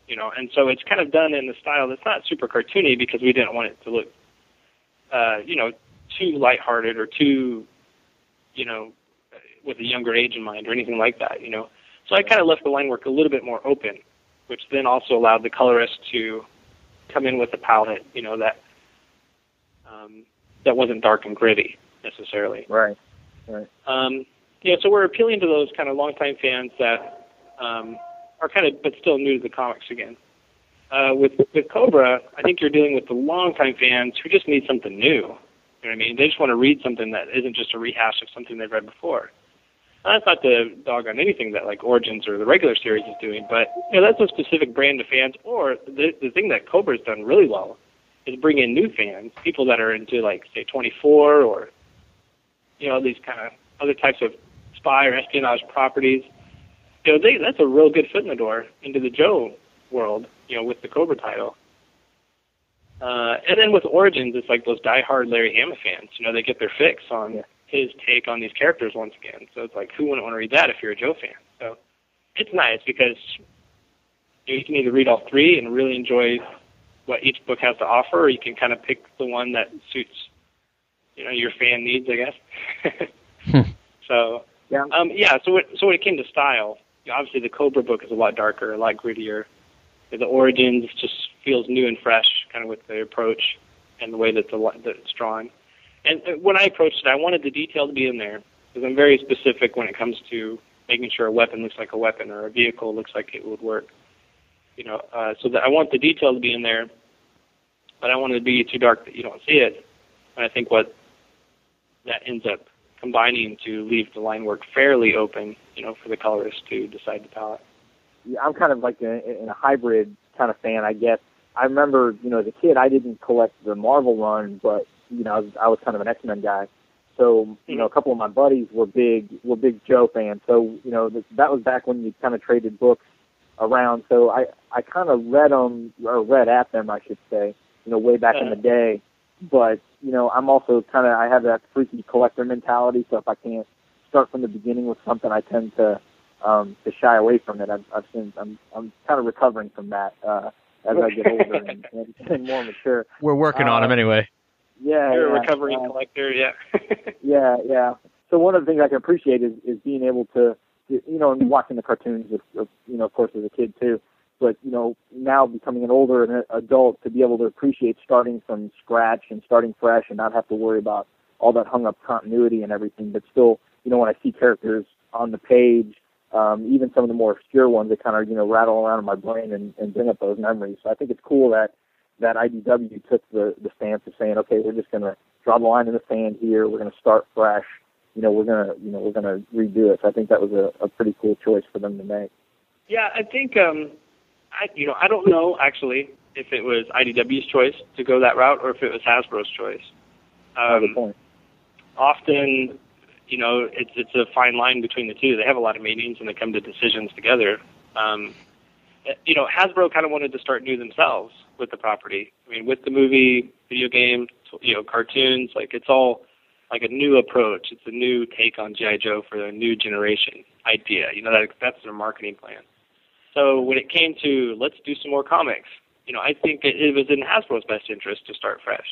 you know, and so it's kind of done in the style that's not super cartoony because we didn't want it to look, uh, you know, too lighthearted or too, you know, with a younger age in mind or anything like that, you know. So I kind of left the line work a little bit more open, which then also allowed the colorist to come in with a palette, you know, that um, that wasn't dark and gritty necessarily. Right. Right. Um, yeah, so we're appealing to those kind of longtime fans that um, are kind of, but still new to the comics again. Uh, with with Cobra, I think you're dealing with the longtime fans who just need something new. You know what I mean? They just want to read something that isn't just a rehash of something they've read before. That's not to dog on anything that like Origins or the regular series is doing, but you know that's a specific brand of fans. Or the the thing that Cobra's done really well is bring in new fans, people that are into like say 24 or you know these kind of other types of spy or espionage properties. You know, they that's a real good foot in the door into the Joe world. You know, with the Cobra title. Uh, and then with Origins, it's like those diehard Larry Hama fans. You know, they get their fix on Yeah. His take on these characters once again. So it's like, who wouldn't want to read that if you're a Joe fan? So it's nice because you, can either read all three and really enjoy what each book has to offer, or you can kind of pick the one that suits, you know, your fan needs, I guess. so Yeah. um, yeah. So it, so when it came to style, you know, obviously the Cobra book is a lot darker, a lot grittier. The Origins just feels new and fresh, kind of with the approach and the way that the that it's drawn. And uh, when I approached it, I wanted the detail to be in there because I'm very specific when it comes to making sure a weapon looks like a weapon or a vehicle looks like it would work. You know, uh, so that I want the detail to be in there, but I want it to be too dark that you don't see it. And I think what that ends up combining to leave the line work fairly open, you know, for the colorist to decide the palette. Yeah, I'm kind of like a, in a hybrid kind of fan, I guess. I remember, you know, as a kid, I didn't collect the Marvel run, but you know, I was, I was kind of an X Men guy. So, you know, a couple of my buddies were big were big Joe fans. So, you know, th- that was back when you kind of traded books around. So I I kind of read them or read at them, I should say, you know, way back in the day. But you know, I'm also kind of I have that freaky collector mentality. So if I can't start from the beginning with something, I tend to um, to shy away from it. I've, I've seen I'm I'm kind of recovering from that uh, as I get older and, and, and more mature. We're working on Uh, them anyway. Yeah, You're a yeah, recovering uh, collector, yeah. yeah, yeah. So one of the things I can appreciate is, is being able to, you know, and watching the cartoons, of, of, you know, of course, as a kid too. But you know, now becoming an older and a- adult, to be able to appreciate starting from scratch and starting fresh, and not have to worry about all that hung up continuity and everything. But still, you know, when I see characters on the page, um, even some of the more obscure ones, that kind of you know rattle around in my brain and, and bring up those memories. So I think it's cool that that IDW took the the stance of saying, okay, we're just going to draw the line in the sand here. We're going to start fresh. You know, we're gonna you know we're gonna redo it. So I think that was a, a pretty cool choice for them to make. Yeah, I think um, I you know I don't know actually if it was IDW's choice to go that route or if it was Hasbro's choice. Good Um, point. often, you know, it's it's a fine line between the two. They have a lot of meetings and they come to decisions together. Um, you know, Hasbro kind of wanted to start new themselves with the property. I mean, with the movie, video game, you know, cartoons, like it's all like a new approach. It's a new take on GI Joe for a new generation idea. You know, that that's their marketing plan. So when it came to let's do some more comics, you know, I think it, it was in Hasbro's best interest to start fresh.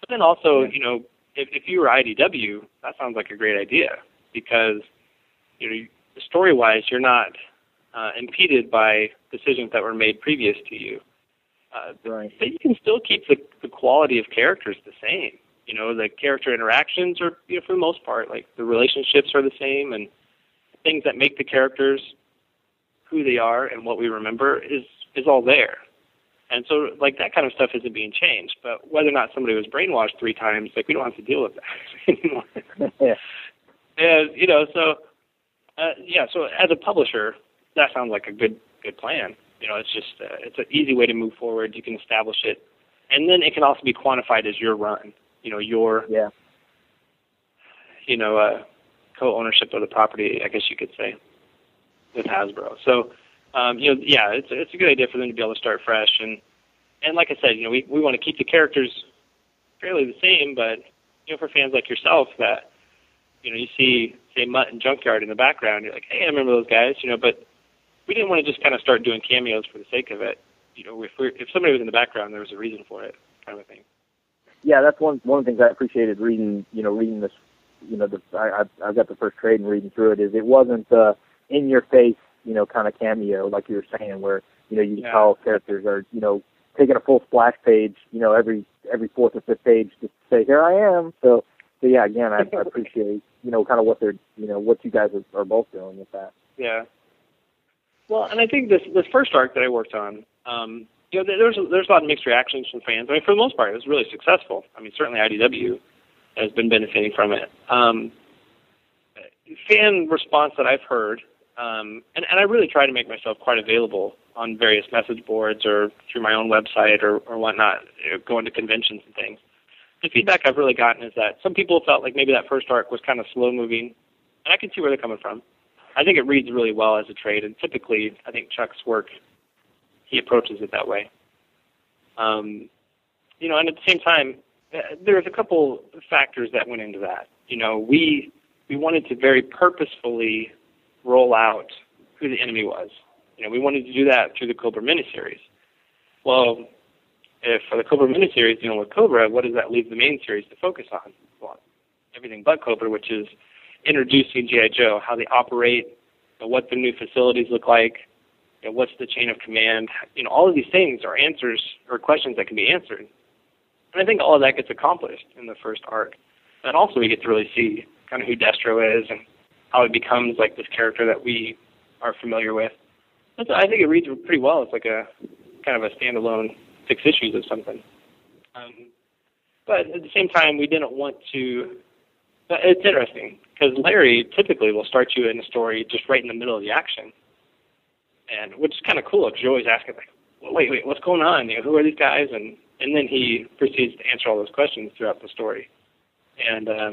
But then also, you know, if, if you were IDW, that sounds like a great idea because, you know, story wise, you're not uh, impeded by decisions that were made previous to you. Uh, Right. but you can still keep the, the quality of characters the same. You know, the character interactions are, you know, for the most part, like the relationships are the same, and things that make the characters who they are and what we remember is is all there. And so, like that kind of stuff isn't being changed. But whether or not somebody was brainwashed three times, like we don't have to deal with that anymore. yeah. And you know, so uh, yeah. So as a publisher, that sounds like a good good plan. You know, it's just uh, it's an easy way to move forward. You can establish it, and then it can also be quantified as your run. You know, your Yeah. you know uh, co-ownership of the property. I guess you could say with Hasbro. So um, you know, yeah, it's it's a good idea for them to be able to start fresh and and like I said, you know, we we want to keep the characters fairly the same, but you know, for fans like yourself that you know you see say Mutt and Junkyard in the background, you're like, hey, I remember those guys, you know, but we didn't want to just kind of start doing cameos for the sake of it. You know, if we're, if somebody was in the background, there was a reason for it, kind of thing. Yeah, that's one one of the things I appreciated reading. You know, reading this. You know, the, I I I got the first trade and reading through it. Is it wasn't uh, in your face, you know, kind of cameo like you were saying, where you know you Yeah. tell characters are you know taking a full splash page, you know, every every fourth or fifth page just to say here I am. So, so yeah, again, I, I appreciate you know kind of what they're you know what you guys are, are both doing with that. Yeah. Well, and I think this this first arc that I worked on, um, you know, there- there's there's a lot of mixed reactions from fans. I mean, for the most part, it was really successful. I mean, certainly IDW has been benefiting from it. Um, fan response that I've heard, um, and and I really try to make myself quite available on various message boards or through my own website or or whatnot, know, going to conventions and things. The feedback I've really gotten is that some people felt like maybe that first arc was kind of slow moving, and I can see where they're coming from. I think it reads really well as a trade, and typically, I think Chuck's work he approaches it that way. Um, you know, and at the same time, uh, there's a couple factors that went into that. You know, we we wanted to very purposefully roll out who the enemy was. You know, we wanted to do that through the Cobra miniseries. Well, if for the Cobra miniseries dealing with Cobra, what does that leave the main series to focus on? Well, everything but Cobra, which is introducing GI Joe, how they operate, you know, what the new facilities look like, you know, what's the chain of command. You know, all of these things are answers or questions that can be answered. And I think all of that gets accomplished in the first arc. And also we get to really see kind of who Destro is and how he becomes like this character that we are familiar with. And so I think it reads pretty well. It's like a kind of a standalone six issues of something. Um, but at the same time, we didn't want to. It's interesting because Larry typically will start you in a story just right in the middle of the action, and which is kind of cool because you're always asking like, wait, wait, what's going on? You know, who are these guys? And and then he proceeds to answer all those questions throughout the story. And uh,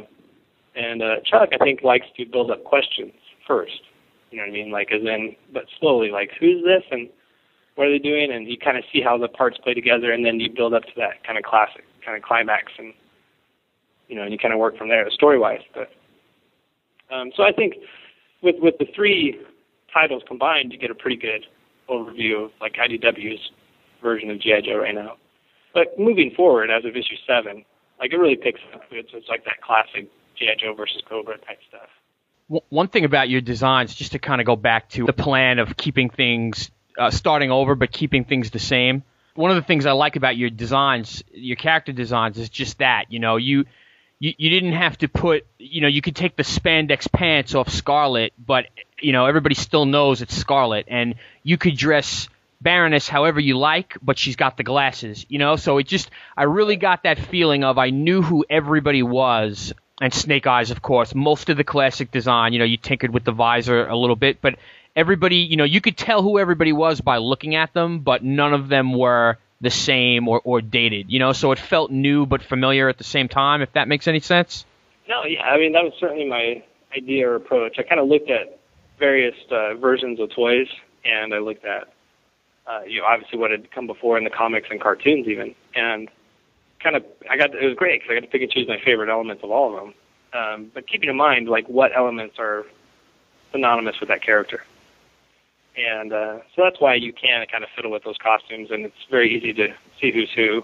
and uh, Chuck, I think, likes to build up questions first. You know what I mean? Like, as in, but slowly, like, who's this and what are they doing? And you kind of see how the parts play together, and then you build up to that kind of classic kind of climax, and you know, and you kind of work from there, story wise. But um, so I think with with the three titles combined, you get a pretty good overview of like IDW's version of GI Joe right now. But moving forward, as of issue seven, like it really picks up. It's, it's like that classic GI Joe versus Cobra type stuff. One thing about your designs, just to kind of go back to the plan of keeping things uh, starting over, but keeping things the same. One of the things I like about your designs, your character designs, is just that. You know, you you, you didn't have to put, you know, you could take the spandex pants off Scarlett, but you know everybody still knows it's Scarlett, and you could dress Baroness however you like, but she's got the glasses, you know. So it just, I really got that feeling of I knew who everybody was, and Snake Eyes, of course. Most of the classic design, you know, you tinkered with the visor a little bit, but everybody, you know, you could tell who everybody was by looking at them, but none of them were the same or, or dated, you know. So it felt new but familiar at the same time. If that makes any sense. No, yeah, I mean that was certainly my idea or approach. I kind of looked at various uh, versions of toys, and I looked at, uh, you know, obviously what had come before in the comics and cartoons even, and kind of I got it was great because I got to pick and choose my favorite elements of all of them. Um, but keeping in mind like what elements are synonymous with that character, and uh, so that's why you can kind of fiddle with those costumes, and it's very easy to see who's who.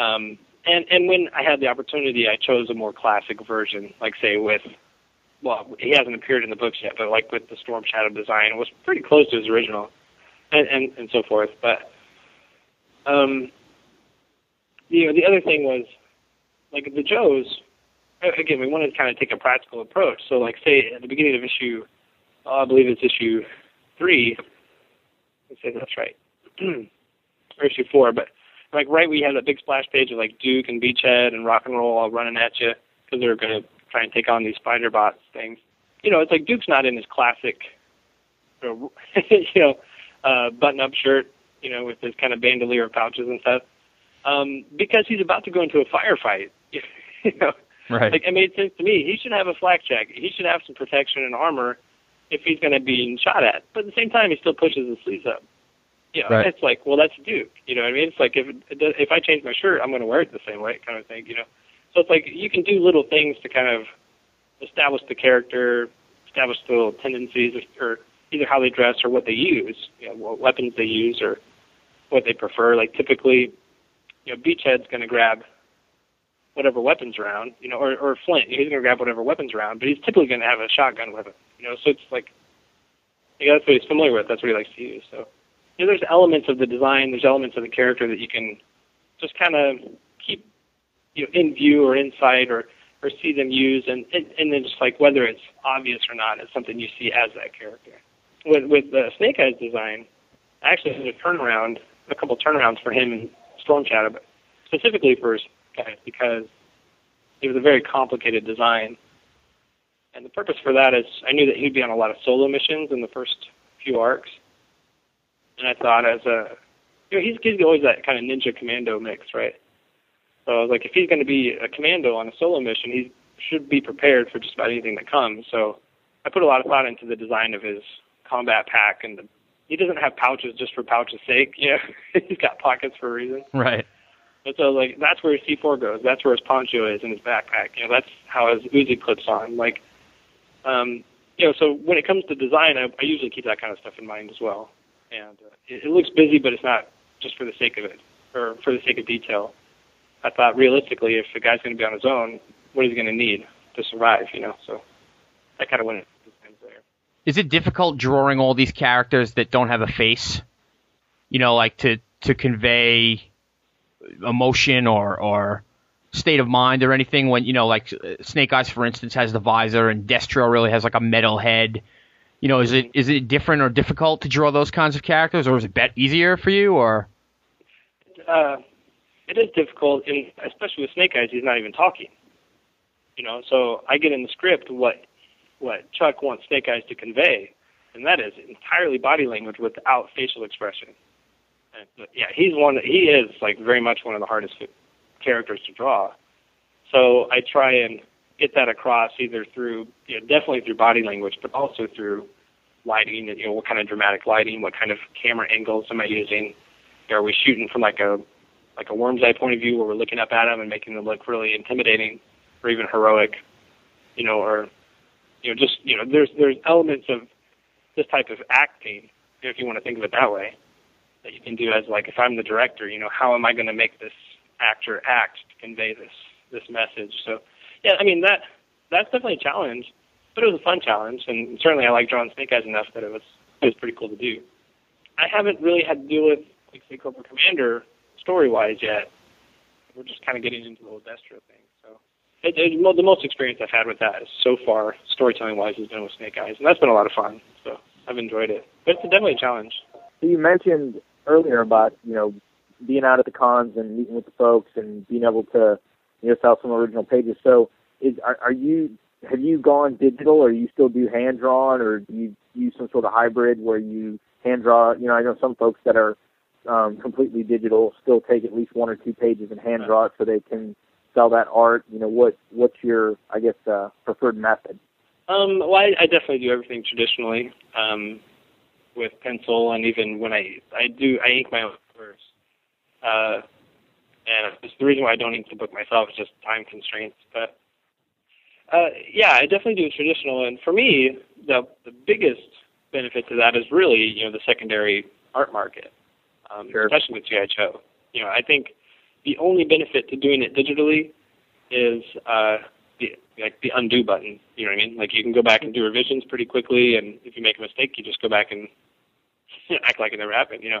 Um, and and when I had the opportunity, I chose a more classic version, like say with, well, he hasn't appeared in the books yet, but like with the Storm Shadow design, it was pretty close to his original, and and, and so forth. But, um, you know, the other thing was, like the Joes, again, we wanted to kind of take a practical approach. So, like say at the beginning of issue, oh, I believe it's issue three. Let's say that's right, or issue four, but like right we had that big splash page of like Duke and Beachhead and Rock and Roll all running at you because they're going to try and take on these spider bots things. You know, it's like Duke's not in his classic, you know, you know uh, button-up shirt, you know, with his kind of bandolier pouches and stuff, um, because he's about to go into a firefight. you know, Right. like it made sense to me. He should have a flak jacket. He should have some protection and armor, if he's going to be shot at. But at the same time, he still pushes his sleeves up. You know, Right. it's like, well, that's Duke. You know what I mean? It's like if if I change my shirt, I'm going to wear it the same way, kind of thing. You know, so it's like you can do little things to kind of establish the character, establish the little tendencies, or, or either how they dress or what they use, you know, what weapons they use, or what they prefer. Like typically, you know, Beachhead's going to grab whatever weapons around, you know, or, or Flint, he's going to grab whatever weapons around, but he's typically going to have a shotgun with him, you know. So it's like, yeah, that's what he's familiar with. That's what he likes to use. So, you know, there's elements of the design, there's elements of the character that you can just kind of keep, you know, in view or in sight or or see them use, and and, and then just like whether it's obvious or not, it's something you see as that character. With with the Snake Eyes design, I actually did a turnaround, a couple turnarounds for him in Storm Shadow, but specifically for guys because it was a very complicated design. And the purpose for that is I knew that he'd be on a lot of solo missions in the first few arcs. And I thought as a you know, he's he's always that kind of ninja commando mix, right? So I was like, if he's to be a commando on a solo mission, he should be prepared for just about anything that comes. So I put a lot of thought into the design of his combat pack, and the, he doesn't have pouches just for pouches' sake. You know, he's got pockets for a reason. Right. And so like that's where his C4 goes. That's where his poncho is in his backpack. You know, that's how his Uzi clips on. Like, um, you know, so when it comes to design, I, I usually keep that kind of stuff in mind as well. And uh, it, it looks busy, but it's not just for the sake of it or for the sake of detail. I thought realistically, if the guy's going to be on his own, what is he going to need to survive? You know, so I kind of went. Is it difficult drawing all these characters that don't have a face? You know, like to to convey emotion or or state of mind or anything when you know like uh, Snake Eyes for instance has the visor and Destro really has like a metal head. You know, is it is it different or difficult to draw those kinds of characters or is it bet easier for you or uh, it is difficult, and especially with Snake Eyes, he's not even talking. You know, so I get in the script what what Chuck wants Snake Eyes to convey, and that is entirely body language without facial expression. Yeah, he's one. He is like very much one of the hardest characters to draw. So I try and get that across either through, you know, definitely through body language, but also through lighting. You know, what kind of dramatic lighting, what kind of camera angles am I using? Are we shooting from like a like a worm's eye point of view where we're looking up at them and making them look really intimidating or even heroic, you know, or you know, just you know, there's there's elements of this type of acting, if you want to think of it that way, that you can do as like if I'm the director, you know, how am I going to make this actor act to convey this this message? So, yeah, I mean that that's definitely a challenge, but it was a fun challenge, and certainly I like drawing Snake Eyes enough that it was it was pretty cool to do. I haven't really had to deal with like say Cobra Commander story wise yet. We're just kind of getting into the whole Destro thing. So it, it, the most experience I've had with that is so far storytelling wise has been with Snake Eyes, and that's been a lot of fun. So I've enjoyed it, but it's definitely a challenge. You mentioned earlier about you know being out at the cons and meeting with the folks and being able to you know sell some original pages. So is are, are you have you gone digital or you still do hand drawn or do you use some sort of hybrid where you hand draw? You know, I know some folks that are um, completely digital still take at least one or two pages and hand draw it so they can sell that art. You know, what what's your I guess uh, preferred method? Um, well, I, I definitely do everything traditionally um, with pencil, and even when I I do I ink my own covers. Uh, and it's the reason why I don't ink the book myself is just time constraints. But uh, yeah, I definitely do traditional, and for me, the the biggest benefit to that is really you know the secondary art market, um, especially with GI Joe. You know, I think the only benefit to doing it digitally is uh, the like the undo button. You know what I mean? Like you can go back and do revisions pretty quickly, and if you make a mistake, you just go back and act like it never happened. You know,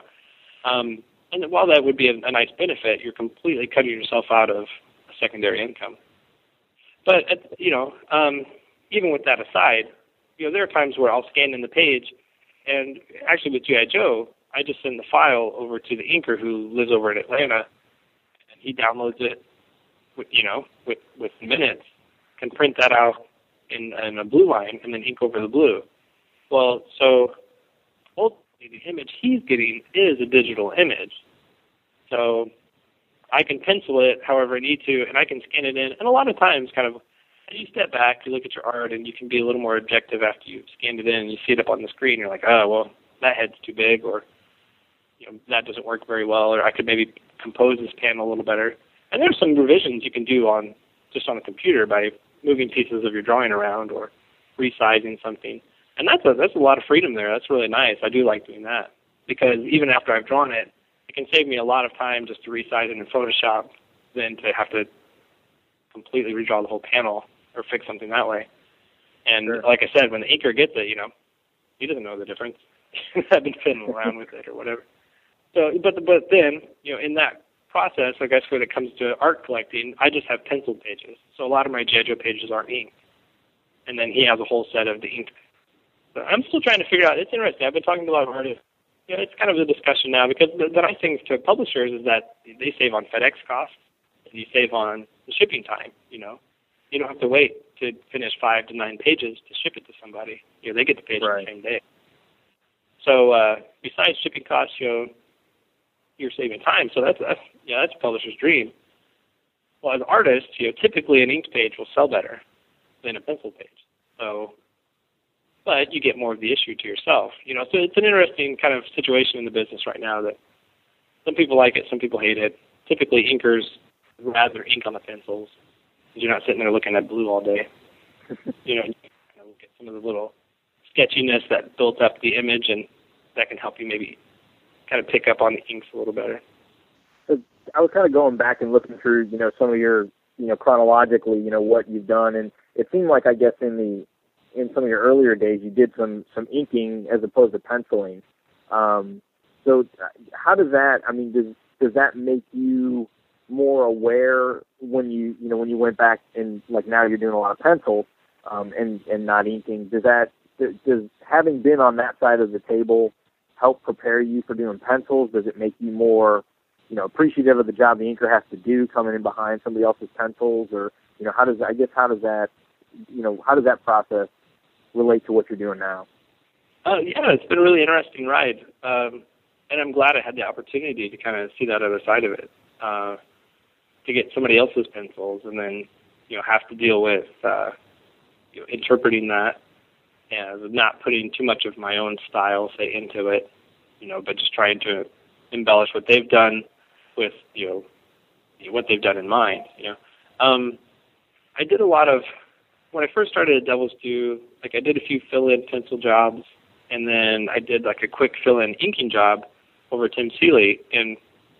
um, and while that would be a, a nice benefit, you're completely cutting yourself out of a secondary income. But you know, um, even with that aside, you know there are times where I'll scan in the page, and actually with GI Joe, I just send the file over to the inker who lives over in Atlanta, and he downloads it with you know with with minutes, can print that out in in a blue line and then ink over the blue. Well, so ultimately the image he's getting is a digital image. So I can pencil it however I need to, and I can scan it in. And a lot of times, kind of, as you step back, you look at your art, and you can be a little more objective after you've scanned it in and you see it up on the screen. You're like, oh, well, that head's too big, or you know, that doesn't work very well, or I could maybe compose this panel a little better. And there's some revisions you can do on just on the computer by moving pieces of your drawing around or resizing something. And that's a that's a lot of freedom there. That's really nice. I do like doing that because even after I've drawn it, it can save me a lot of time just to resize it in Photoshop than to have to completely redraw the whole panel or fix something that way. And Sure. like I said, when the inker gets it, you know, he doesn't know the difference. I've been fiddling around with it or whatever. So, but but then you know, in that process, I guess when it comes to art collecting, I just have pencil pages. So a lot of my GI Joe pages aren't inked, and then he has a whole set of the ink. So I'm still trying to figure out. It's interesting. I've been talking to a lot of artists. You know, it's kind of a discussion now because the, the nice thing to publishers is that they save on FedEx costs and you save on the shipping time. You know, you don't have to wait to finish five to nine pages to ship it to somebody. You know, they get the page Right. the same day. So uh, besides shipping costs, you know, you're saving time. So that's that's yeah, that's a publisher's dream. Well, as artists, you know, typically an inked page will sell better than a pencil page. So, but you get more of the issue to yourself. You know, so it's an interesting kind of situation in the business right now that some people like it, some people hate it. Typically, inkers rather ink on the pencils. You're not sitting there looking at blue all day. you know, you kind of look at some of the little sketchiness that built up the image, and that can help you maybe kind of pick up on the inks a little better. I was kind of going back and looking through, you know, some of your, you know, chronologically, you know, what you've done, and it seemed like I guess in the in some of your earlier days you did some some inking as opposed to penciling. Um, so how does that? I mean, does does that make you more aware when you you know when you went back and like now you're doing a lot of pencils um, and and not inking? Does that does having been on that side of the table help prepare you for doing pencils? Does it make you more you know, appreciative of the job the inker has to do coming in behind somebody else's pencils or, you know, how does, I guess, how does that, you know, how does that process relate to what you're doing now? Uh, yeah, it's been a really interesting ride, um, and I'm glad I had the opportunity to kind of see that other side of it, uh, to get somebody else's pencils, and then you know have to deal with uh, you know, interpreting that and not putting too much of my own style, say, into it, you know, but just trying to embellish what they've done with you know what they've done in mind. You know, um, I did a lot of when I first started at Devil's Due, like I did a few fill-in pencil jobs, and then I did like a quick fill-in inking job over Tim Seeley. And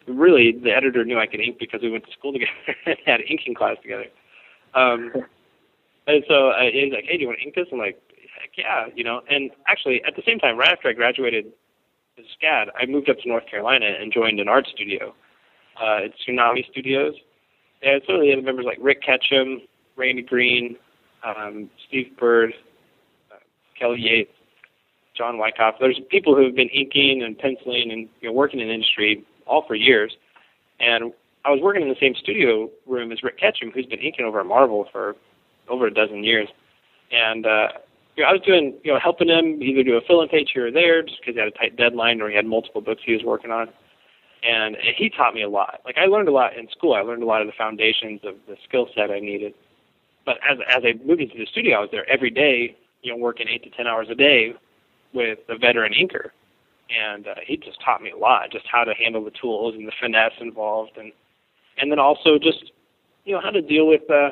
really, the editor knew I could ink because we went to school together and had inking class together. Um, and so uh, he's like, "Hey, do you want to ink this?" I'm like, "Heck yeah!" You know. And actually, at the same time, right after I graduated as SCAD, I moved up to North Carolina and joined an art studio. Uh, it's Tsunami Studios. And it's really the other members like Rick Ketcham, Randy Green, um, Steve Bird, uh, Kelly Yates, John Wyckoff. There's people who have been inking and penciling and you know, working in the industry all for years. And I was working in the same studio room as Rick Ketcham, who's been inking over at Marvel for over a dozen years. And uh, you know, I was doing, you know, helping him either do a fill-in page here or there, just because he had a tight deadline or he had multiple books he was working on. And he taught me a lot. Like I learned a lot in school. I learned a lot of the foundations of the skill set I needed. But as as I moved into the studio, I was there every day, you know, working eight to ten hours a day with a veteran inker, and uh, he just taught me a lot, just how to handle the tools and the finesse involved, and and then also just you know how to deal with uh,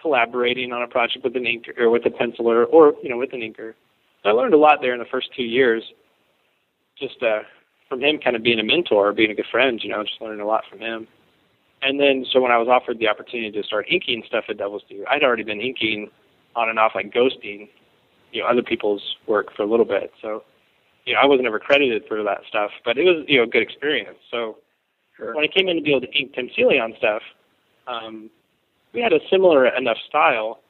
collaborating on a project with an inker or with a penciler or you know with an inker. So I learned a lot there in the first two years, just uh, from him kind of being a mentor, being a good friend. You know, just learning a lot from him. And then, so when I was offered the opportunity to start inking stuff at Devil's Due, I'd already been inking on and off, like ghosting, you know, other people's work for a little bit. So, you know, I wasn't ever credited for that stuff, but it was, you know, a good experience. So, Sure. when I came in to be able to ink Tim Seeley on stuff, um, we had a similar enough style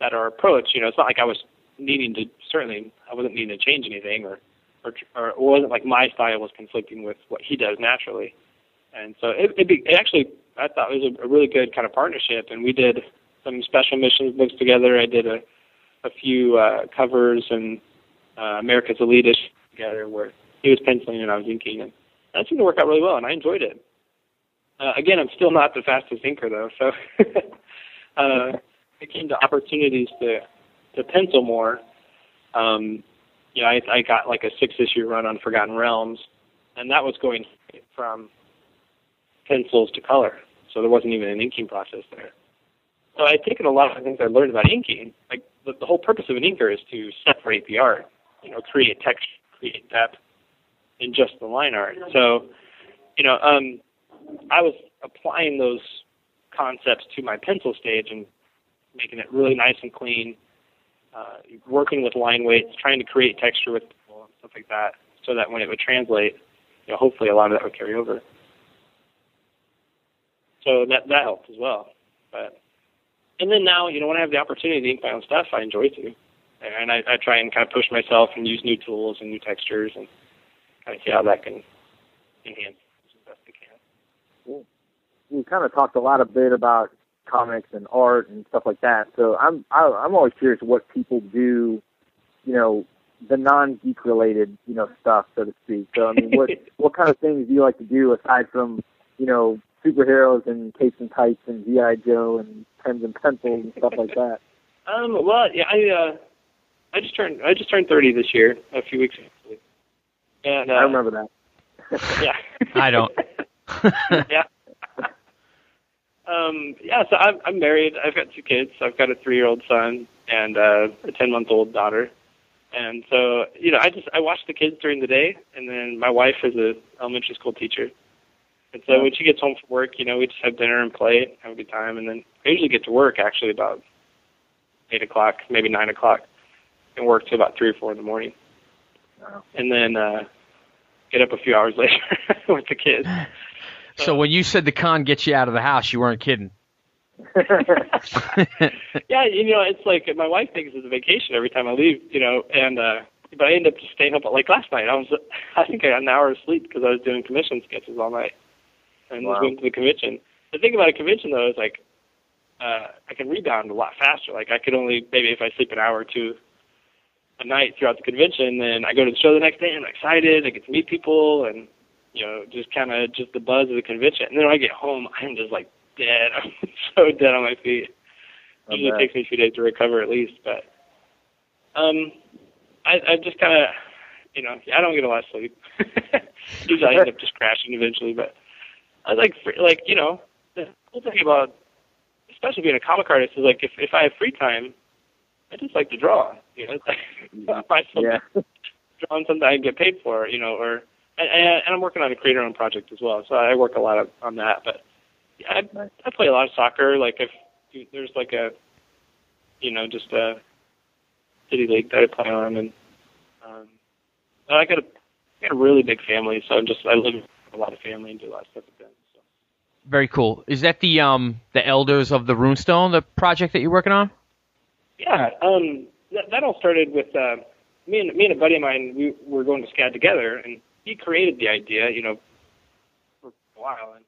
that our approach, you know, it's not like I was needing to certainly I wasn't needing to change anything or or, or it wasn't like my style was conflicting with what he does naturally. And so it, it, be, it actually I thought it was a, a really good kind of partnership, and we did some special missions books together. I did a a few uh, covers and uh, America's Elitist together, where he was penciling and I was inking, and that seemed to work out really well, and I enjoyed it. Uh, again, I'm still not the fastest inker though, so uh, it came to opportunities to to pencil more, um, you know, I, I got like a six issue run on Forgotten Realms, and that was going from pencils to color. So there wasn't even an inking process there. So I'd taken a lot of the things I learned about inking. Like the, the whole purpose of an inker is to separate the art, you know, create texture, create depth in just the line art. So, you know, um, I was applying those concepts to my pencil stage and making it really nice and clean, uh, working with line weights, trying to create texture with people and stuff like that, so that when it would translate, you know, hopefully a lot of that would carry over. So that that helped as well. But and then now, you know, when I have the opportunity to ink my own stuff, I enjoy to, and I, I try and kind of push myself and use new tools and new textures and kind of see how that can enhance as best I can. we kind of talked a lot a bit about comics and art and stuff like that. So I'm I, I'm always curious what people do, you know, the non geek related, you know, stuff so to speak. So I mean, what what kind of things do you like to do aside from, you know, superheroes and capes and tights and GI Joe and pens and pencils and stuff like that? Um, well, yeah, I uh, I just turned I just turned 30 this year, a few weeks ago, and uh, I remember that. yeah. I don't. yeah. Um, yeah, so I'm, I'm married. I've got two kids. I've got a three-year-old son and uh, a ten-month-old daughter. And so, you know, I just I watch the kids during the day, and then my wife is a elementary school teacher. And so when she gets home from work, you know, we just have dinner and play, have a good time, and then I usually get to work actually about eight o'clock, maybe nine o'clock, and work till about three or four in the morning. And then uh, get up a few hours later with the kids. So when you said the con gets you out of the house, you weren't kidding. yeah, you know, it's like my wife thinks it's a vacation every time I leave, you know, and uh but I end up just staying up like last night. I was I think I got an hour of sleep because I was doing commission sketches all night and Wow. just went to the convention. The thing about a convention though is like uh I can rebound a lot faster. Like I could only maybe if I sleep an hour or two a night throughout the convention, then I go to the show the next day and I'm excited. I get to meet people and you know just kind of just the buzz of the convention. And then when I get home, I'm just like dead. I'm so dead on my feet. I Usually bet. takes me a few days to recover at least, but um, I, I just kind of, you know, I don't get a lot of sleep. Usually I end up just crashing eventually, but I like, like you know, the cool thing about, especially being a comic artist, is like if if I have free time, I just like to draw. You know, it's like find something, Yeah. drawing something I can get paid for, you know, or and, and I'm working on a creator owned project as well, so I work a lot on that. But yeah, I, I play a lot of soccer. Like if there's like a, you know, just a city league that I play on, and um, I got a I got a really big family, so I'm just I live with a lot of family and do a lot of stuff with them. So. Very cool. Is that the um the Elders of the Runestone, the project that you're working on? Yeah, um, that, that all started with uh, me and me and a buddy of mine. We were going to SCAD together, and he created the idea, you know, for a while, and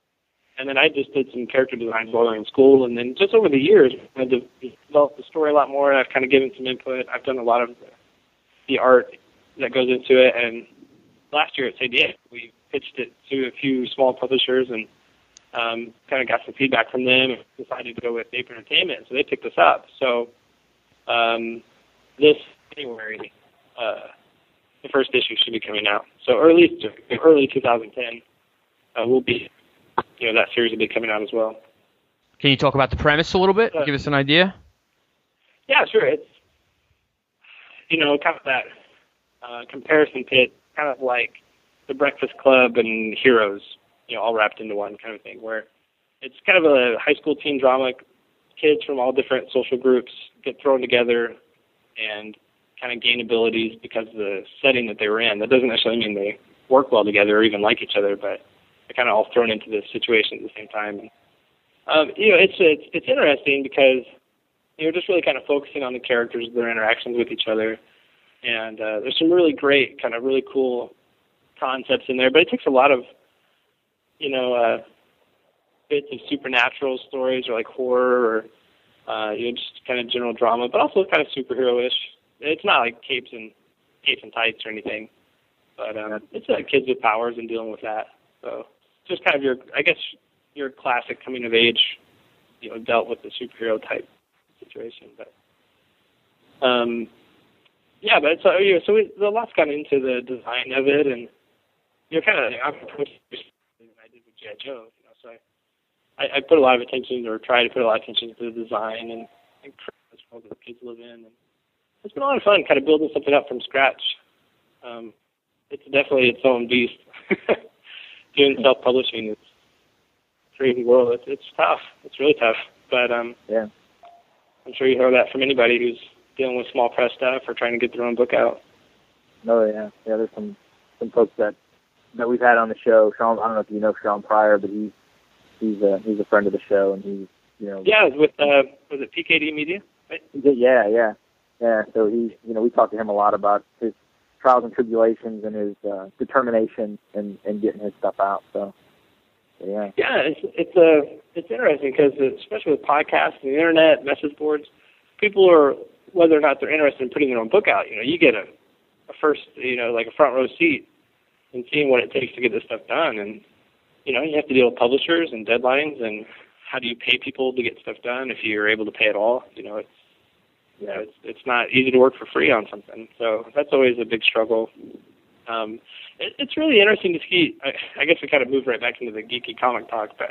and then I just did some character designs while I was in school, and then just over the years, I de- developed the story a lot more. And I've kind of given some input. I've done a lot of the, the art that goes into it, and last year at CDA, we pitched it to a few small publishers and um, kind of got some feedback from them and decided to go with Ape Entertainment. So they picked us up. So um, this January, uh, the first issue should be coming out. So early early 2010 uh, will be, you know, that series will be coming out as well. Can you talk about the premise a little bit? Give us an idea. Yeah, sure. It's you know kind of that uh, comparison pit, kind of like the Breakfast Club and Heroes, you know, all wrapped into one kind of thing. Where it's kind of a high school teen drama. Kids from all different social groups get thrown together and kind of gain abilities because of the setting that they were in. That doesn't necessarily mean they work well together or even like each other, but they're kind of all thrown into this situation at the same time. Um, you know, it's it's it's interesting because you're just really kind of focusing on the characters, their interactions with each other, and uh, there's some really great, kind of really cool concepts in there. But it takes a lot of, you know, uh, bits of supernatural stories or like horror or uh, you know just kind of general drama, but also kind of superhero-ish. It's not like capes and capes and tights or anything, but um, it's like kids with powers and dealing with that. So just kind of your, I guess, your classic coming of age, you know, dealt with the superhero type situation. But um, yeah, but so know, so we, a lot's into the design of it, and you know, kind of than I did with GI Joe. You know, so I, I I put a lot of attention or try to put a lot of attention to the design and and that the kids live in, and it's been a lot of fun, kind of building something up from scratch. Um, it's definitely its own beast. Doing self-publishing is crazy world. It's, it's tough. It's really tough. But um, yeah, I'm sure you hear that from anybody who's dealing with small press stuff or trying to get their own book out. No, yeah, yeah. There's some some folks that that we've had on the show. Sean, I don't know if you know Sean Pryor, but he's he's a he's a friend of the show, and he's you know Yeah, with uh, was it PKD Media? Right? yeah, yeah, yeah. So he, you know, we talked to him a lot about his trials and tribulations and his uh, determination and and getting his stuff out. So yeah, Yeah, it's it's uh, it's interesting because especially with podcasts and the internet, message boards, people are whether or not they're interested in putting their own book out. You know, you get a a first, you know, like a front row seat and seeing what it takes to get this stuff done. And you know, you have to deal with publishers and deadlines and how do you pay people to get stuff done if you're able to pay at all. You know, it's you know, it's it's not easy to work for free on something. So that's always a big struggle. Um, it, it's really interesting to see. I, I guess we kind of moved right back into the geeky comic talk, but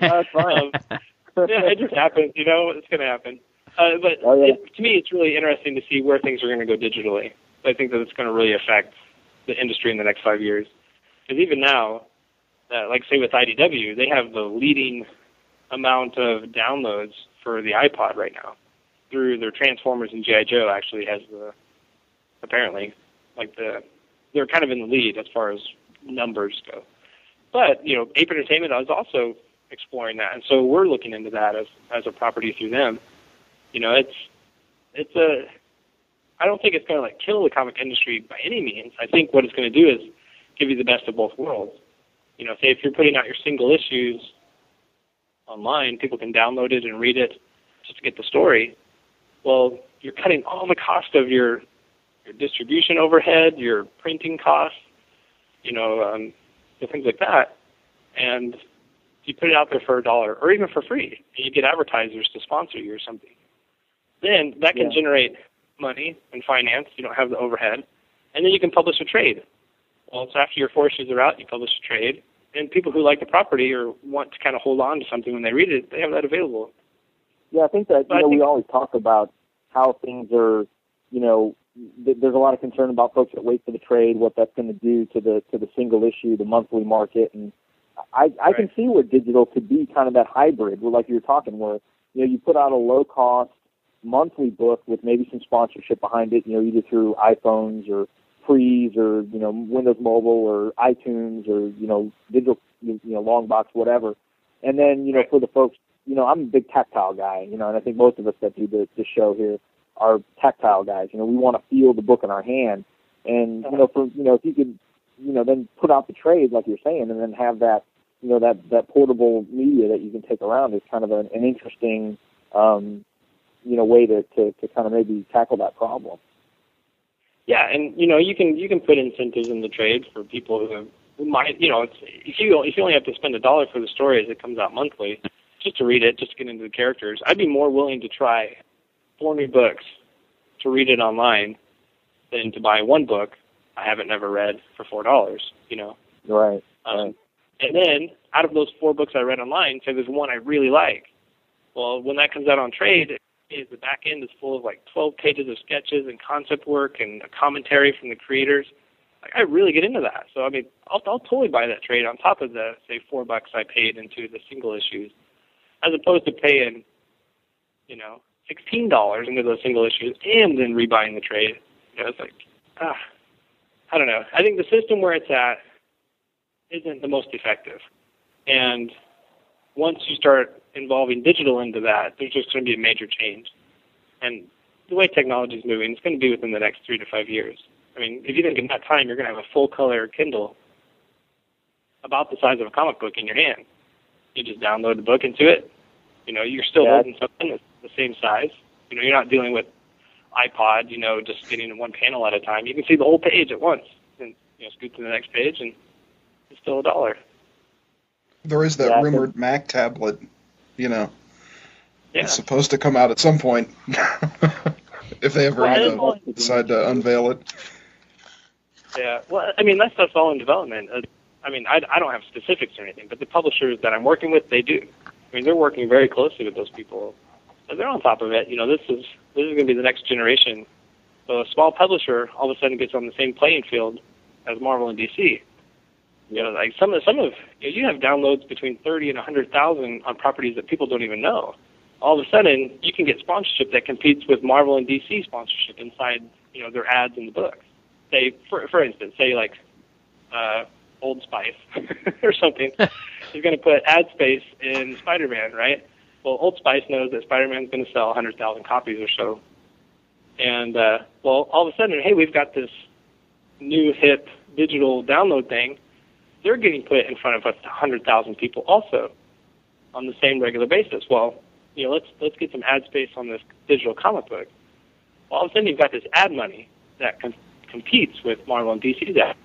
that's fine. um, yeah, it just happens. You know, it's going to happen. Uh, but Oh, yeah. it, to me, it's really interesting to see where things are going to go digitally. I think that it's going to really affect the industry in the next five years. Because even now, uh, like say with IDW, they have the leading amount of downloads for the iPod right now through their Transformers and GI Joe. Actually, has the apparently like the they're kind of in the lead as far as numbers go. But you know, Ape Entertainment is also exploring that, and so we're looking into that as as a property through them. You know, it's it's a I don't think it's going to like kill the comic industry by any means. I think what it's going to do is give you the best of both worlds. You know, say if you're putting out your single issues online, people can download it and read it just to get the story. Well, you're cutting all the cost of your your distribution overhead, your printing costs, you know, um, things like that. And you put it out there for a dollar or even for free, and you get advertisers to sponsor you or something. Then that can Yeah. generate money and finance. You don't have the overhead, and then you can publish a trade. Well, so after your four issues are out, you publish a trade, and people who like the property or want to kind of hold on to something when they read it, they have that available. Yeah, I think that you know we always talk about how things are. You know, th- there's a lot of concern about folks that wait for the trade, what that's going to do to the to the single issue, the monthly market, and I I can see where digital could be kind of that hybrid, where like you were talking, where you know you put out a low cost monthly book with maybe some sponsorship behind it, you know, either through iPhones or Freeze or you know Windows Mobile or iTunes or you know digital you know long box whatever, and then you know for the folks you know, I'm a big tactile guy, you know, and I think most of us that do the, the show here are tactile guys. You know, we want to feel the book in our hand. And, you know, for, you know, if you could, you know, then put out the trade, like you're saying, and then have that, you know, that, that portable media that you can take around is kind of an, an interesting, um, you know, way to, to, to kind of maybe tackle that problem. Yeah, and you know you can you can put incentives in the trade for people who, who might you know it's, if you if you only have to spend a dollar for the story as it comes out monthly, just to read it, just to get into the characters, I'd be more willing to try four new books to read it online than to buy one book I haven't never read for four dollars. You know, Right. um, and then out of those four books I read online, say there's one I really like. Well, when that comes out on trade, is the back end is full of like 12 pages of sketches and concept work and a commentary from the creators. Like I really get into that. So I mean, I'll, I'll totally buy that trade on top of the say four bucks I paid into the single issues, as opposed to paying, you know, sixteen dollars into those single issues and then rebuying the trade. You know, it's like, ah, I don't know. I think the system where it's at isn't the most effective. And once you start involving digital into that, there's just going to be a major change. And the way technology is moving, it's going to be within the next three to five years. I mean, if you think in that time you're going to have a full color Kindle about the size of a comic book in your hand, you just download the book into it. You know, you're still Yeah. holding something that's the same size. You know, you're not dealing with iPod, you know, just getting one panel at a time. You can see the whole page at once and, you know, scoot to the next page and it's still a dollar. There is that Yeah, I rumored Mac tablet, you know. Yeah. It's supposed to come out at some point. if they ever Well, you it's know, all- decide to unveil it. Yeah. Well, I mean, that stuff's all in development. Uh, I mean, I, I don't have specifics or anything, but the publishers that I'm working with, they do. I mean, they're working very closely with those people. So they're on top of it. You know, this is this is going to be the next generation. So a small publisher all of a sudden gets on the same playing field as Marvel and DC. You know, like some of some of you, know, you have downloads between thirty and a hundred thousand on properties that people don't even know. All of a sudden, you can get sponsorship that competes with Marvel and DC sponsorship inside you know their ads in the books. Say, for for instance, say like uh, Old Spice or something He's going to put ad space in Spider-Man, right? Well, Old Spice knows that Spider-Man's going to sell 100,000 copies or so, and uh, well, all of a sudden, hey, we've got this new hip digital download thing. They're getting put in front of us 100,000 people also on the same regular basis. Well, you know, let's let's get some ad space on this digital comic book. Well, all of a sudden, you've got this ad money that com- competes with Marvel and DC's ad.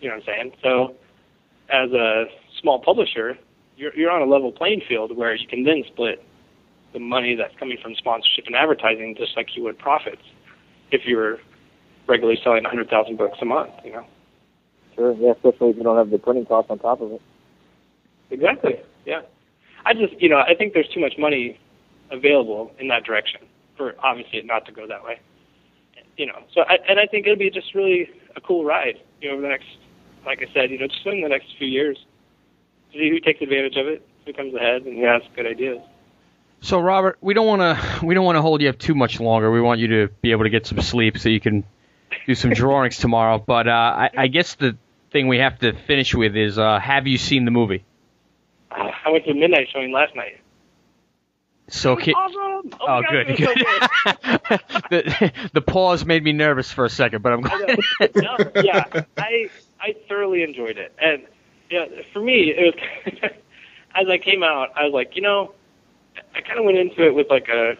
You know what I'm saying? So, as a small publisher, you're you're on a level playing field where you can then split the money that's coming from sponsorship and advertising just like you would profits if you were regularly selling 100,000 books a month. You know. Sure. Yeah, especially if you don't have the printing cost on top of it. Exactly. Yeah. I just, you know, I think there's too much money available in that direction for obviously it not to go that way. You know, so I, and I think it'll be just really a cool ride. You know, over the next, like I said, you know, just in the next few years, see who takes advantage of it, who comes ahead, and who has good ideas. So Robert, we don't want to we don't want to hold you up too much longer. We want you to be able to get some sleep so you can do some drawings tomorrow. But uh, I, I guess the thing we have to finish with is uh, have you seen the movie? Uh, I went to midnight showing last night. So ki- Awesome! Oh, Oh, God, good, it was so good. the, the pause made me nervous for a second, but I'm glad. no, yeah, I I thoroughly enjoyed it, and yeah, for me, it was as I came out, I was like, you know, I kind of went into it with like a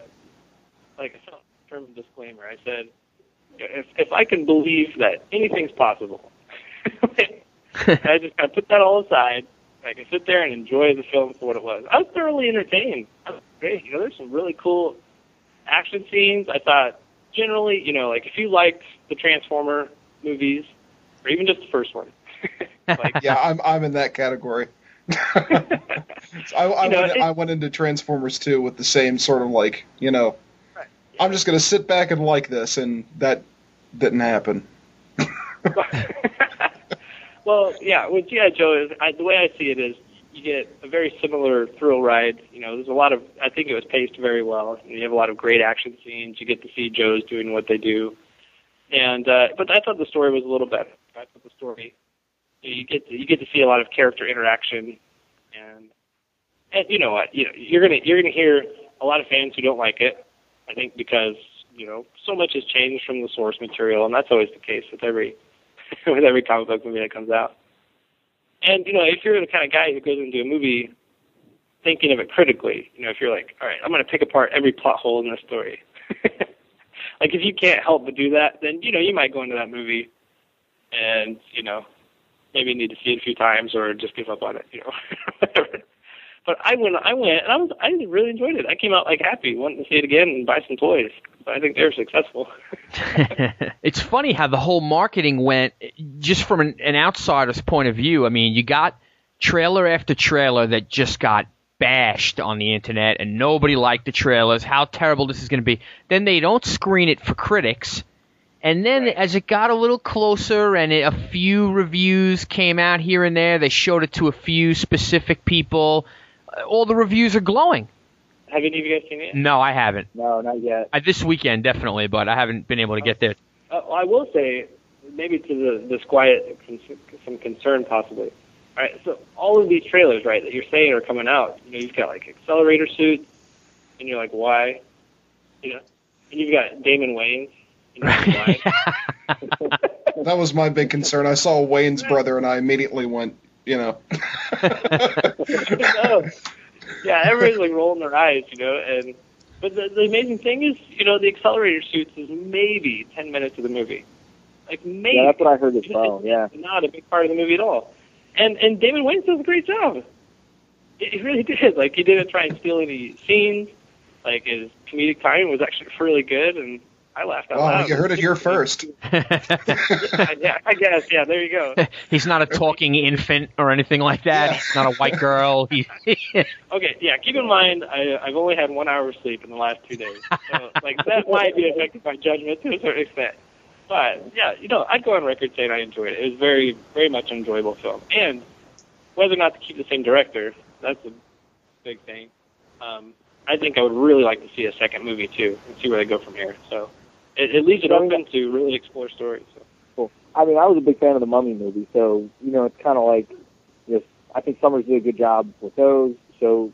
like a term of disclaimer. I said, if if I can believe that anything's possible, I just kind of put that all aside. I can sit there and enjoy the film for what it was. I was thoroughly entertained. I was great. You know, there's some really cool action scenes. I thought generally, you know, like if you liked the Transformer movies, or even just the first one, like, yeah, I'm I'm in that category. So I, I, know, went, it- I went into Transformers 2 with the same sort of like, you know, I'm just going to sit back and like this, and that didn't happen. well, yeah, with GI Joe is I, the way I see it is you get a very similar thrill ride. You know, there's a lot of I think it was paced very well. And you have a lot of great action scenes. You get to see Joes doing what they do, and uh, but I thought the story was a little better. Thought the story you get to, you get to see a lot of character interaction, and and you know what you know you're gonna you're gonna hear a lot of fans who don't like it. I think because you know so much has changed from the source material, and that's always the case with every with every comic book movie that comes out. And you know, if you're the kind of guy who goes into a movie thinking of it critically, you know, if you're like, all right, I'm going to pick apart every plot hole in this story. like if you can't help but do that, then you know you might go into that movie and you know maybe need to see it a few times or just give up on it, you know, whatever. But I went, I went, and I was, I really enjoyed it. I came out like happy, wanting to see it again and buy some toys. So I think they're successful. it's funny how the whole marketing went just from an, an outsider's point of view. I mean, you got trailer after trailer that just got bashed on the internet and nobody liked the trailers, how terrible this is going to be. Then they don't screen it for critics. And then as it got a little closer and it, a few reviews came out here and there, they showed it to a few specific people. uh, All the reviews are glowing. Have any of you guys seen it? No, I haven't. No, not yet. I, this weekend definitely, but I haven't been able to get there. Uh, I will say, maybe to the this quiet, some concern possibly. All right, so all of these trailers, right, that you're saying are coming out, you know, you've got like accelerator suits, and you're like, why? You know, and you've got Damon Wayans. You know, why? That was my big concern. I saw Wayans brother, and I immediately went, you know. no. Yeah, everybody's like rolling their eyes, you know, and but the, the amazing thing is, you know, the accelerator suits is maybe ten minutes of the movie, like maybe. Yeah, that's what I heard as well. Yeah. not a big part of the movie at all. And and David Wayne does a great job. He he really did. Like he didn't try and steal any scenes. like his comedic timing was actually really good, and I laughed out Oh, loud. you heard it here first. yeah, I guess. Yeah, there you go. He's not a talking infant or anything like that. He's not a white girl. Okay, yeah. Keep in mind, I, I've only had one hour of sleep in the last two days, so like that might be affecting my judgment to a certain extent. But yeah, you know, I'd go on record saying I enjoyed it. It was very, very much an enjoyable film, and whether or not to keep the same director, that's a big thing. Um, I think I would really like to see a second movie too, and see where they go from here. So it, it leaves it open to really explore stories. So. Cool. I mean, I was a big fan of the Mummy movie, so you know, it's kind of like just. I think Sommers did a good job with those. So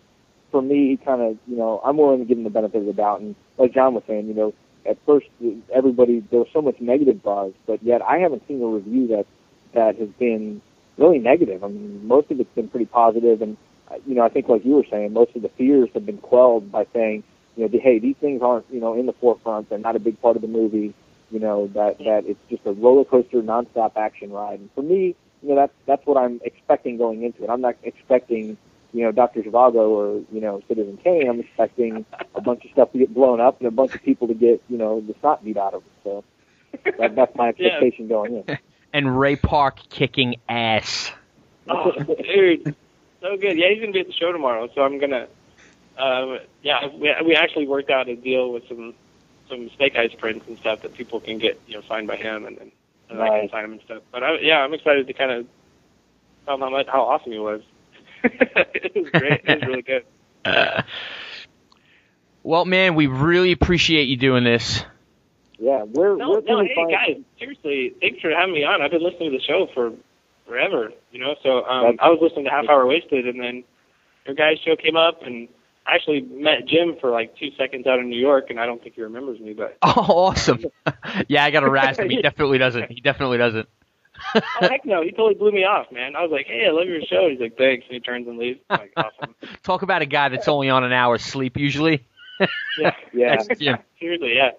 for me, he kind of, you know, I'm willing to give him the benefit of the doubt. And like John was saying, you know, at first everybody there was so much negative buzz, but yet I haven't seen a review that that has been really negative. I mean, most of it's been pretty positive, and you know, I think like you were saying, most of the fears have been quelled by saying, you know, hey, these things aren't, you know, in the forefront. They're not a big part of the movie. You know, that that it's just a roller coaster, nonstop action ride. And for me, you know, that's that's what I'm expecting going into it. I'm not expecting, you know, Doctor Zhivago or you know Citizen Kane. I'm expecting a bunch of stuff to get blown up and a bunch of people to get, you know, the snot beat out of them. So that, that's my expectation going in. and Ray Park kicking ass. Oh, dude, so good. Yeah, he's gonna be at the show tomorrow, so I'm gonna. Um, yeah, we, we actually worked out a deal with some some Snake Eyes prints and stuff that people can get, you know, signed by him, and then and I can sign them and stuff. But I, yeah, I'm excited to kind of tell him how much how awesome he was. it was great. It was really good. Well, man, we really appreciate you doing this. Yeah, where No, where can no, we hey find? guys, seriously, thanks for having me on. I've been listening to the show for forever, you know. So um, I was listening to Half Hour Wasted, and then your guys' show came up, and I actually met Jim for like two seconds out in New York, and I don't think he remembers me, but Oh, awesome. yeah, I got to razz him. He definitely doesn't. He definitely doesn't. oh heck no, he totally blew me off, man. I was like, hey, I love your show. He's like, thanks, and he turns and leaves. I'm like, awesome. Talk about a guy that's only on an hour's sleep usually. Yeah, Yeah. That's Jim. seriously, yeah.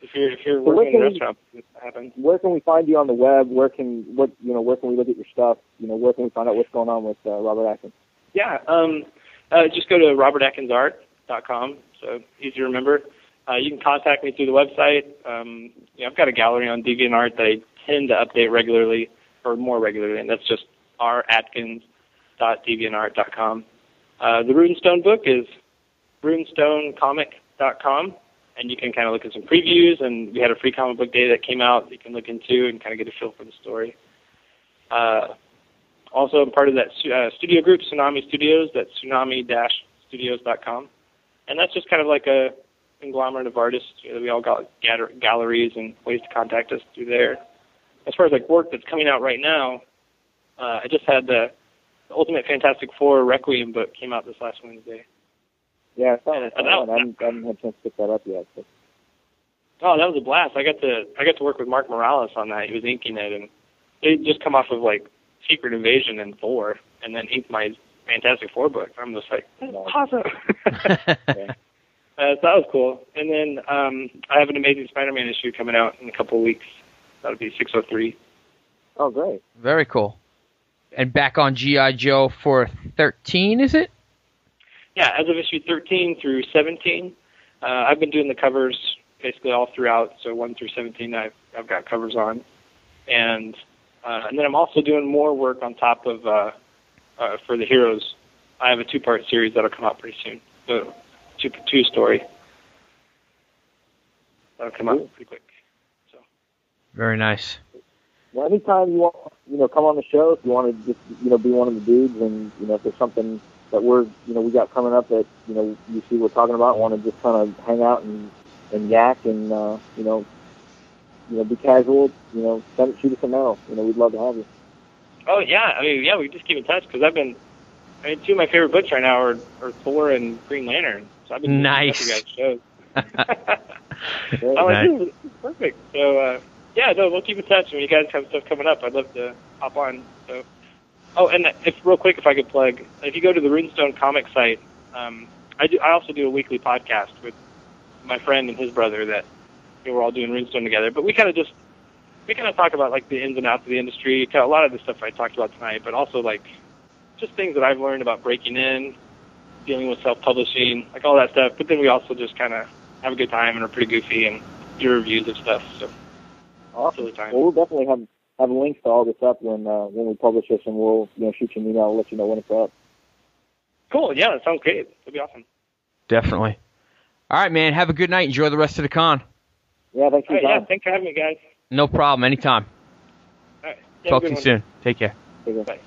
If you're if you're So where working in a can we- restaurant, this happens. Where can we find you on the web? Where can what you know? Where can we look at your stuff? You know, where can we find out what's going on with uh, Robert Atkins? Yeah, um, uh, just go to robertatkinsart.com. So easy to remember. Uh, you can contact me through the website. Um, you know, I've got a gallery on DeviantArt that I tend to update regularly, or more regularly, and that's just ratkins.deviantart.com. Uh, the Runestone book is runestonecomic.com, and you can kind of look at some previews. And we had a free comic book day that came out you can look into and kind of get a feel for the story. Uh, also, I'm part of that uh, studio group, Tsunami Studios. That's tsunami-studios.com, and that's just kind of like a conglomerate of artists. You know, we all got gather- galleries and ways to contact us through there. As far as like work that's coming out right now, uh, I just had the, the Ultimate Fantastic Four Requiem book came out this last Wednesday. Yeah, I saw that. That- I haven't, I haven't had a chance to pick that up yet. But Oh, that was a blast! I got to I got to work with Mark Morales on that. He was inking it, and it just come off of like Secret Invasion and Thor, and then inked my Fantastic Four book. I'm just like, that's awesome. Uh, so that was cool. And then um, I have an Amazing Spider-Man issue coming out in a couple of weeks. That'll be 603. oh, great. Very cool. And back on GI Joe for 13, is it? Yeah, as of issue 13 through 17, uh, I've been doing the covers basically all throughout. So 1 through 17, I've, I've got covers on. And uh, and then I'm also doing more work on top of uh, uh, for the heroes. I have a two-part series that'll come out pretty soon. So two two story. That'll come out pretty quick. So Very nice. Well, anytime you want, you know, come on the show if you want to just, you know, be one of the dudes, and you know, if there's something that we're, you know, we got coming up that you know you see we're talking about, want to just kind of hang out and and yak and uh, you know, you know, be casual, you know, send shoot us a mail. You know, we'd love to have you. Oh yeah, I mean yeah, we just keep in touch because I've been. I mean, two of my favorite books right now are, are Thor and Green Lantern. So I've been Nice. you guys' shows. I'm like, Nice. this is perfect. So uh, yeah, no, we'll keep in touch. When you guys have stuff coming up, I'd love to hop on. So, oh, and if real quick, if I could plug, if you go to the Runestone comic site, um, I do. I also do a weekly podcast with my friend and his brother that you know, we're all doing Runestone together. But we kind of just we kind of talk about like the ins and outs of the industry. Kind of A lot of the stuff I talked about tonight, but also like just things that I've learned about breaking in, dealing with self-publishing, like all that stuff. But then we also just kind of have a good time and are pretty goofy and do reviews of stuff. So Awesome. Silly time. Well, we'll definitely have have links to all this up when uh, when we publish this, and we'll you know shoot you an email and let you know when it's up. cool. Yeah, that sounds great. That'd be awesome. Definitely. All right, man. Have a good night. Enjoy the rest of the con. Yeah, thanks for right, yeah, thanks for having me, guys. No problem. Anytime. All right. Yeah, Talk to you one. soon. Take care. Take care. Bye.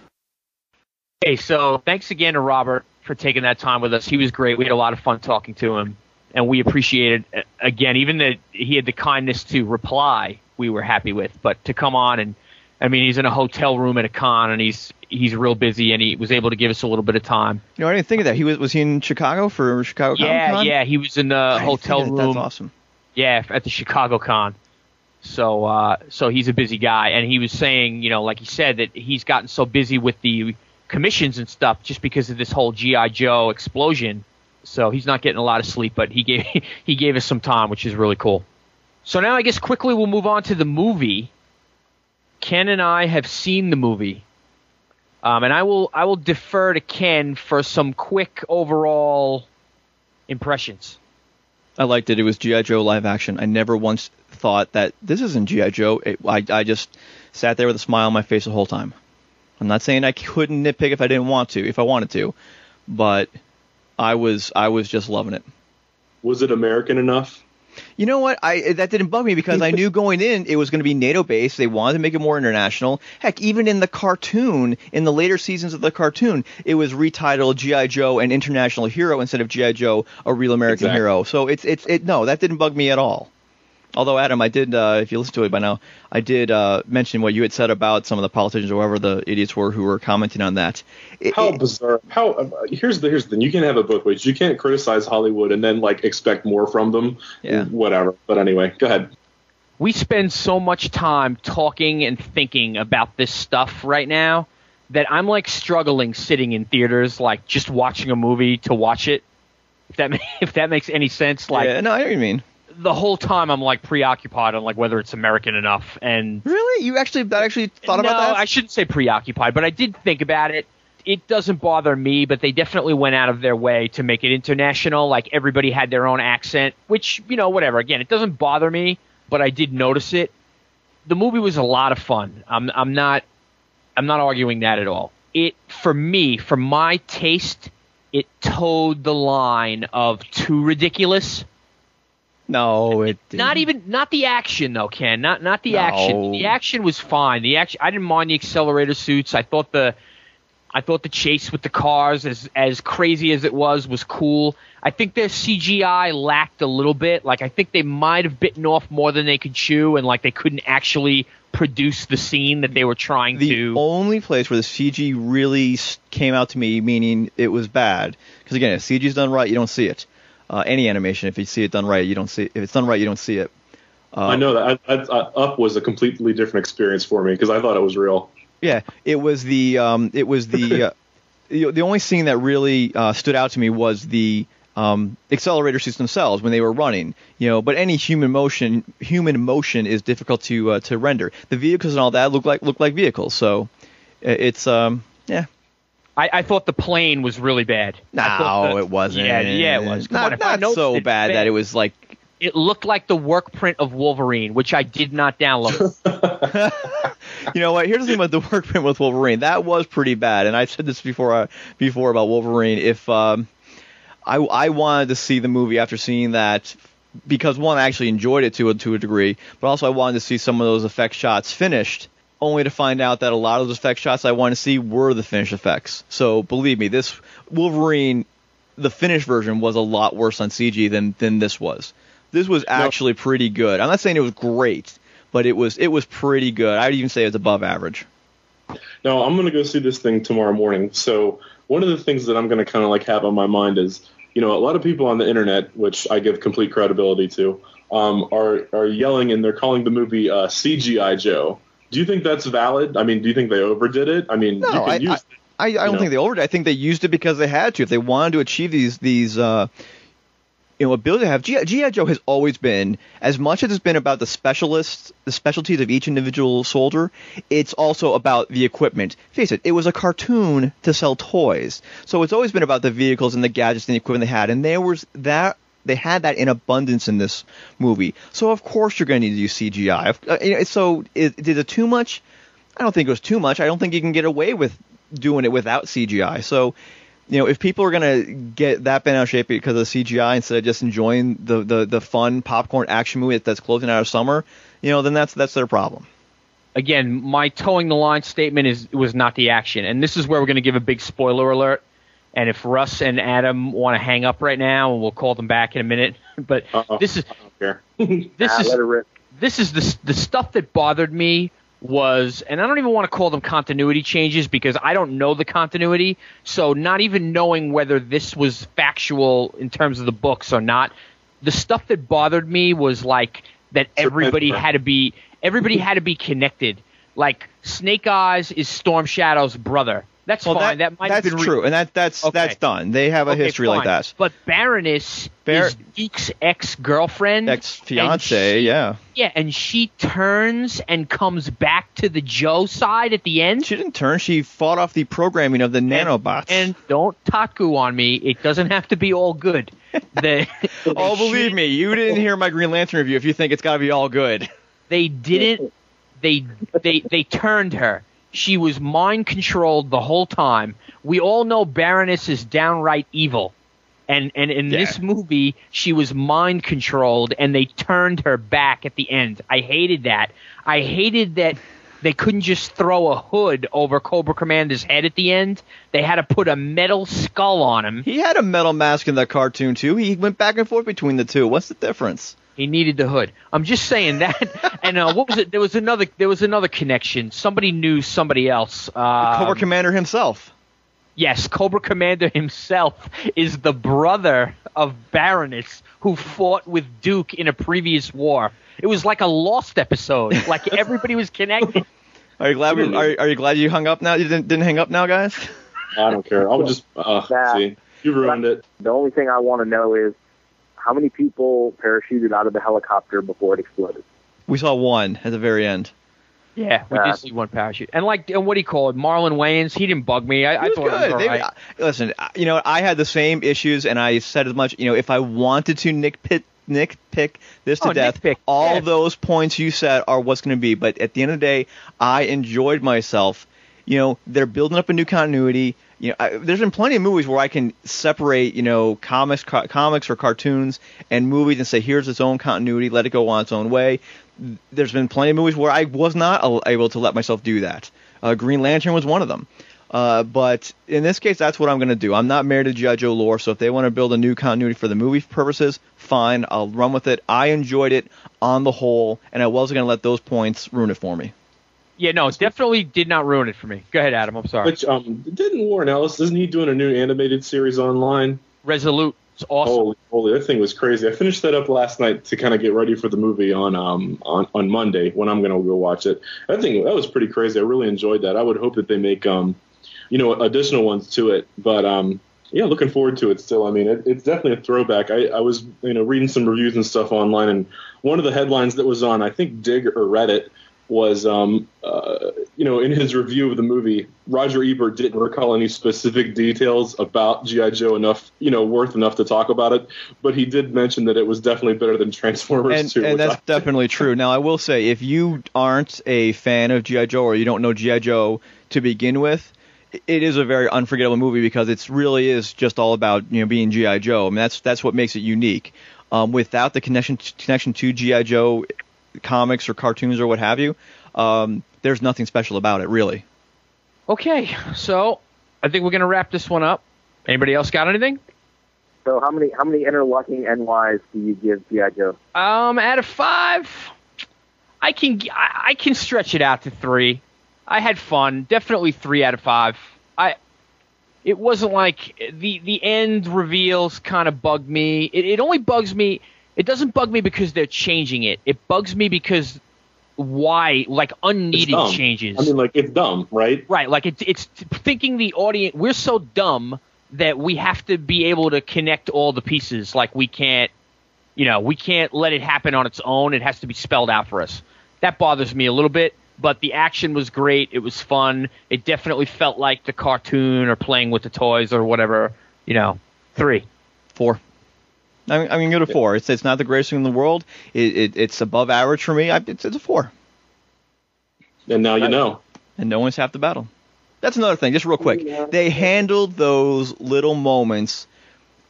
Hey, so thanks again to Robert for taking that time with us. He was great. We had a lot of fun talking to him, and we appreciated uh, again even that he had the kindness to reply. We were happy with, but to come on and I mean, he's in a hotel room at a con, and he's he's real busy, and he was able to give us a little bit of time. You know, I didn't think of that. He was was he in Chicago for Chicago Yeah, Comic-Con? yeah, he was in the hotel think of that. room. That's awesome. Yeah, at the Chicago Con. So, uh, so he's a busy guy, and he was saying, you know, like he said, that he's gotten so busy with the commissions and stuff just because of this whole GI Joe explosion. So he's not getting a lot of sleep, but he gave he gave us some time, which is really cool. So now I guess quickly we'll move on to the movie. Ken and I have seen the movie, um, and I will I will defer to Ken for some quick overall impressions. I liked it. It was GI Joe live action. I never once thought that this isn't GI Joe. It, I I just sat there with a smile on my face the whole time. I'm not saying I couldn't nitpick if I didn't want to, if I wanted to, but I was I was just loving it. Was it American enough? You know what? I that didn't bug me because I knew going in it was going to be NATO based. They wanted to make it more international. Heck, even in the cartoon, in the later seasons of the cartoon, it was retitled GI Joe an international hero instead of GI Joe a real American Exactly. hero. So it's it's it no, that didn't bug me at all. Although Adam, I did uh, if you listen to it by now, I did uh, mention what you had said about some of the politicians or whoever the idiots were who were commenting on that. It- How it- bizarre! How uh, here's the here's the thing. You can't have it both ways. You can't criticize Hollywood and then like expect more from them. Yeah. Whatever. But anyway, go ahead. we spend so much time talking and thinking about this stuff right now that I'm like struggling sitting in theaters, like just watching a movie to watch it. If that if that makes any sense, like yeah, no, I know what you mean. The whole time I'm like preoccupied on like whether it's American enough. And Really, you actually that actually thought no, about that? I shouldn't say preoccupied, but I did think about it. It doesn't bother me, but they definitely went out of their way to make it international. Like everybody had their own accent, which you know, whatever. Again, it doesn't bother me, but I did notice it. The movie was a lot of fun. I'm I'm not I'm not arguing that at all. It for me, for my taste, it towed the line of too ridiculous. No, it didn't. not even not the action though, Ken. Not not the No. action. The action was fine. The action I didn't mind the accelerator suits. I thought the I thought the chase with the cars as as crazy as it was was cool. I think their CGI lacked a little bit. Like I think they might have bitten off more than they could chew and like they couldn't actually produce the scene that they were trying the to. The only place where the CG really came out to me, meaning it was bad, because again, if CG's done right, you don't see it. Uh, any animation, if you see it done right, you don't see. If it's done right, you don't see it. Uh, I know that I, I, I, Up was a completely different experience for me because I thought it was real. Yeah, it was the um, it was the uh, the only scene that really uh, stood out to me was the um, accelerator suits themselves when they were running. You know, but any human motion human motion is difficult to uh, to render. The vehicles and all that look like look like vehicles, so it's um yeah. I, I thought the plane was really bad. I thought No, the- it wasn't. Yeah, yeah, it was. Come not on, not noticed so bad that it was like It looked like the work print of Wolverine, which I did not download. you know what? Here's the thing about the work print with Wolverine. That was pretty bad, and I said this before uh, before about Wolverine. If um, I I wanted to see the movie after seeing that because one, I actually enjoyed it to a to a degree, but also I wanted to see some of those effect shots finished. Only to find out that a lot of those effect shots I wanted to see were the finished effects. So believe me, this Wolverine, the finished version was a lot worse on CG than than this was. This was actually pretty good. I'm not saying it was great, but it was it was pretty good. I'd even say it was above average. Now I'm going to go see this thing tomorrow morning. So one of the things that I'm going to kind of like have on my mind is, you know, a lot of people on the internet, which I give complete credibility to, um, are are yelling and they're calling the movie uh, CGI Joe. Do you think that's valid? I mean, do you think they overdid it? I mean, No, you can I, use. I, I, I don't know. think they overdid. I think they used it because they had to. If they wanted to achieve these these uh, you know ability to have. GI Joe has always been as much as it's been about the specialists, the specialties of each individual soldier. It's also about the equipment. Face it, it was a cartoon to sell toys, so it's always been about the vehicles and the gadgets and the equipment they had, and there was that. They had that in abundance in this movie, so of course you're going to need to use CGI. Uh, So, it, did it too much? I don't think it was too much. I don't think you can get away with doing it without CGI. So, you know, if people are gonna get that bent out of shape because of CGI instead of just enjoying the, the, the fun popcorn action movie that's closing out of summer, you know, then that's that's their problem. Again, my towing the line statement is was not the action, and this is where we're going to give a big spoiler alert. And if Russ and Adam want to hang up right now, and we'll call them back in a minute. But Uh-oh. this is this Ah, is this is the the stuff that bothered me was, and I don't even want to call them continuity changes because I don't know the continuity. So not even knowing whether this was factual in terms of the books or not, the stuff that bothered me was like that everybody had to be everybody had to be connected. Like Snake Eyes is Storm Shadow's brother. That's Well, fine. That, might that's have been re- true, and that that's Okay. that's done. They have a Okay, history like that. But Baroness Bar- is Duke's ex girlfriend, Ex fiance, yeah. yeah, and she turns and comes back to the Joe side at the end. She didn't turn. She fought off the programming of the nanobots. And don't taku on me. It doesn't have to be all good. The, oh, believe me, you didn't hear my Green Lantern review. If you think it's got to be all good, they didn't. They they they turned her. She was mind controlled the whole time. We all know Baroness is downright evil. And and in Yeah. this movie, she was mind controlled, and they turned her back at the end. I hated that. I hated that they couldn't just throw a hood over Cobra Commander's head at the end. They had to put a metal skull on him. he had a metal mask in the cartoon too. He went back and forth between the two. What's the difference? He needed the hood. I'm just saying that. and uh, what was it? There was another. There was another connection. Somebody knew somebody else. Uh, Cobra Commander himself. Yes, Cobra Commander himself is the brother of Baroness who fought with Duke in a previous war. It was like a lost episode. Like everybody was connected. Are you glad? We, are, are you glad you hung up now? You didn't, didn't hang up now, guys. I don't care. I'll just uh, That- see. You ruined it. The only thing I want to know is how many people parachuted out of the helicopter before it exploded. We saw one at the very end. Yeah, we Uh, did see one parachute. And like, and what do you call it? Marlon Wayans. He didn't bug me. I, I It was thought it was good. all They- right. listen, uh, you know, I had the same issues, and I said as much. You know, if I wanted to nitpick, nitpick this to Oh, death, nitpick, all yeah. those points you said are what's going to be. But at the end of the day, I enjoyed myself. You know, they're building up a new continuity. You know, I, there's been plenty of movies where I can separate, you know, comics, co- comics or cartoons and movies and say, here's its own continuity, let it go on its own way. There's been plenty of movies where I was not able to let myself do that. Uh, Green Lantern was one of them. Uh, but in this case, that's what I'm going to do. I'm not married to G.I. Joe lore, so if they want to build a new continuity for the movie purposes, fine. I'll run with it. I enjoyed it on the whole, and I wasn't going to let those points ruin it for me. Yeah, no, it definitely did not ruin it for me. Go ahead, Adam. I'm sorry. Which um didn't Warren Ellis? Isn't he doing a new animated series online? Resolute. It's awesome. Holy, holy, that thing was crazy. I finished that up last night to kind of get ready for the movie on um on, on Monday when I'm gonna go watch it. That thing that was pretty crazy. I really enjoyed that. I would hope that they make um you know additional ones to it, but um yeah, looking forward to it still. I mean, it, it's definitely a throwback. I, I was you know reading some reviews and stuff online, and one of the headlines that was on I think Digg or Reddit was um uh, you know in his review of the movie roger ebert didn't recall any specific details about gi joe enough you know worth enough to talk about it but he did mention that it was definitely better than transformers And, 2 and that's I- definitely true. Now, I will say, if you aren't a fan of G.I. Joe or you don't know G.I. Joe to begin with, it is a very unforgettable movie because it really is just all about you know being GI Joe. I mean that's that's what makes it unique. Um, without the connection connection to GI Joe comics or cartoons or what have you, um, there's nothing special about it really. Okay, so I think we're gonna wrap this one up. Anybody else got anything? So how many how many interlocking NYs do you give GI Joe? Um, out of five, I can I, I can stretch it out to three. I had fun. Definitely three out of five. I. It wasn't like the the end reveals kind of bugged me. It, it only bugs me. It doesn't bug me because they're changing it. It bugs me because why like unneeded changes. i mean like it's dumb right Right, like it's it's thinking the audience. We're so dumb that we have to be able to connect all the pieces. Like we can't, you know, we can't let it happen on its own. It has to be spelled out for us. That bothers me a little bit. But the action was great. It was fun. It definitely felt like the cartoon or playing with the toys or whatever. You know, three, four. I mean, I mean, go to four. It's it's not the greatest thing in the world. It, it it's above average for me. I, it's it's a four. And now you know. And no one's half the battle. That's another thing, just real quick. They handled those little moments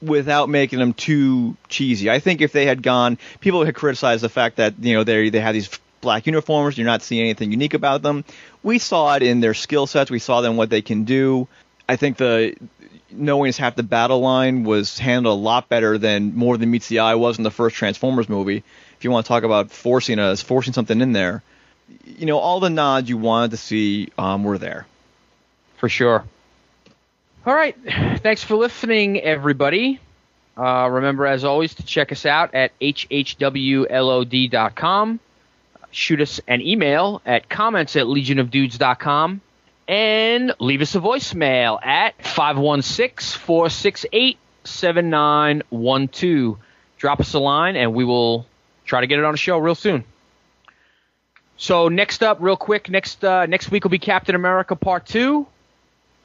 without making them too cheesy. I think if they had gone, people had criticized the fact that you know they they have these black uniforms. You're not seeing anything unique about them. We saw it in their skill sets. We saw them what they can do. I think the knowing is half the battle line was handled a lot better than more than meets the eye was in the first Transformers movie. If you want to talk about forcing us, forcing something in there, you know, all the nods you wanted to see um, were there. For sure. All right. Thanks for listening, everybody. Uh, remember, as always, to check us out at hhwlod.com. Shoot us an email at comments at legionofdudes.com. And leave us a voicemail at 516 468 7912. Drop us a line, and we will try to get it on a show real soon. So next up, real quick, next uh, next week will be Captain America Part Two,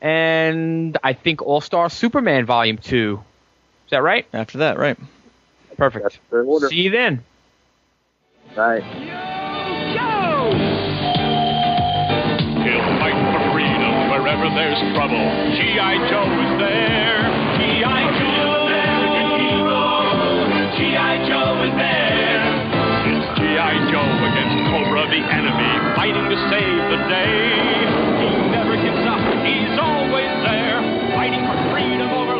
and I think All Star Superman Volume Two. Is that right? After that, right? Perfect. See you then. Bye. when there's trouble, G.I. Joe is there. G.I. Joe, G.I. Joe is there. It's G.I. Joe against Cobra the enemy, fighting to save the day. He never gives up, he's always there, fighting for freedom over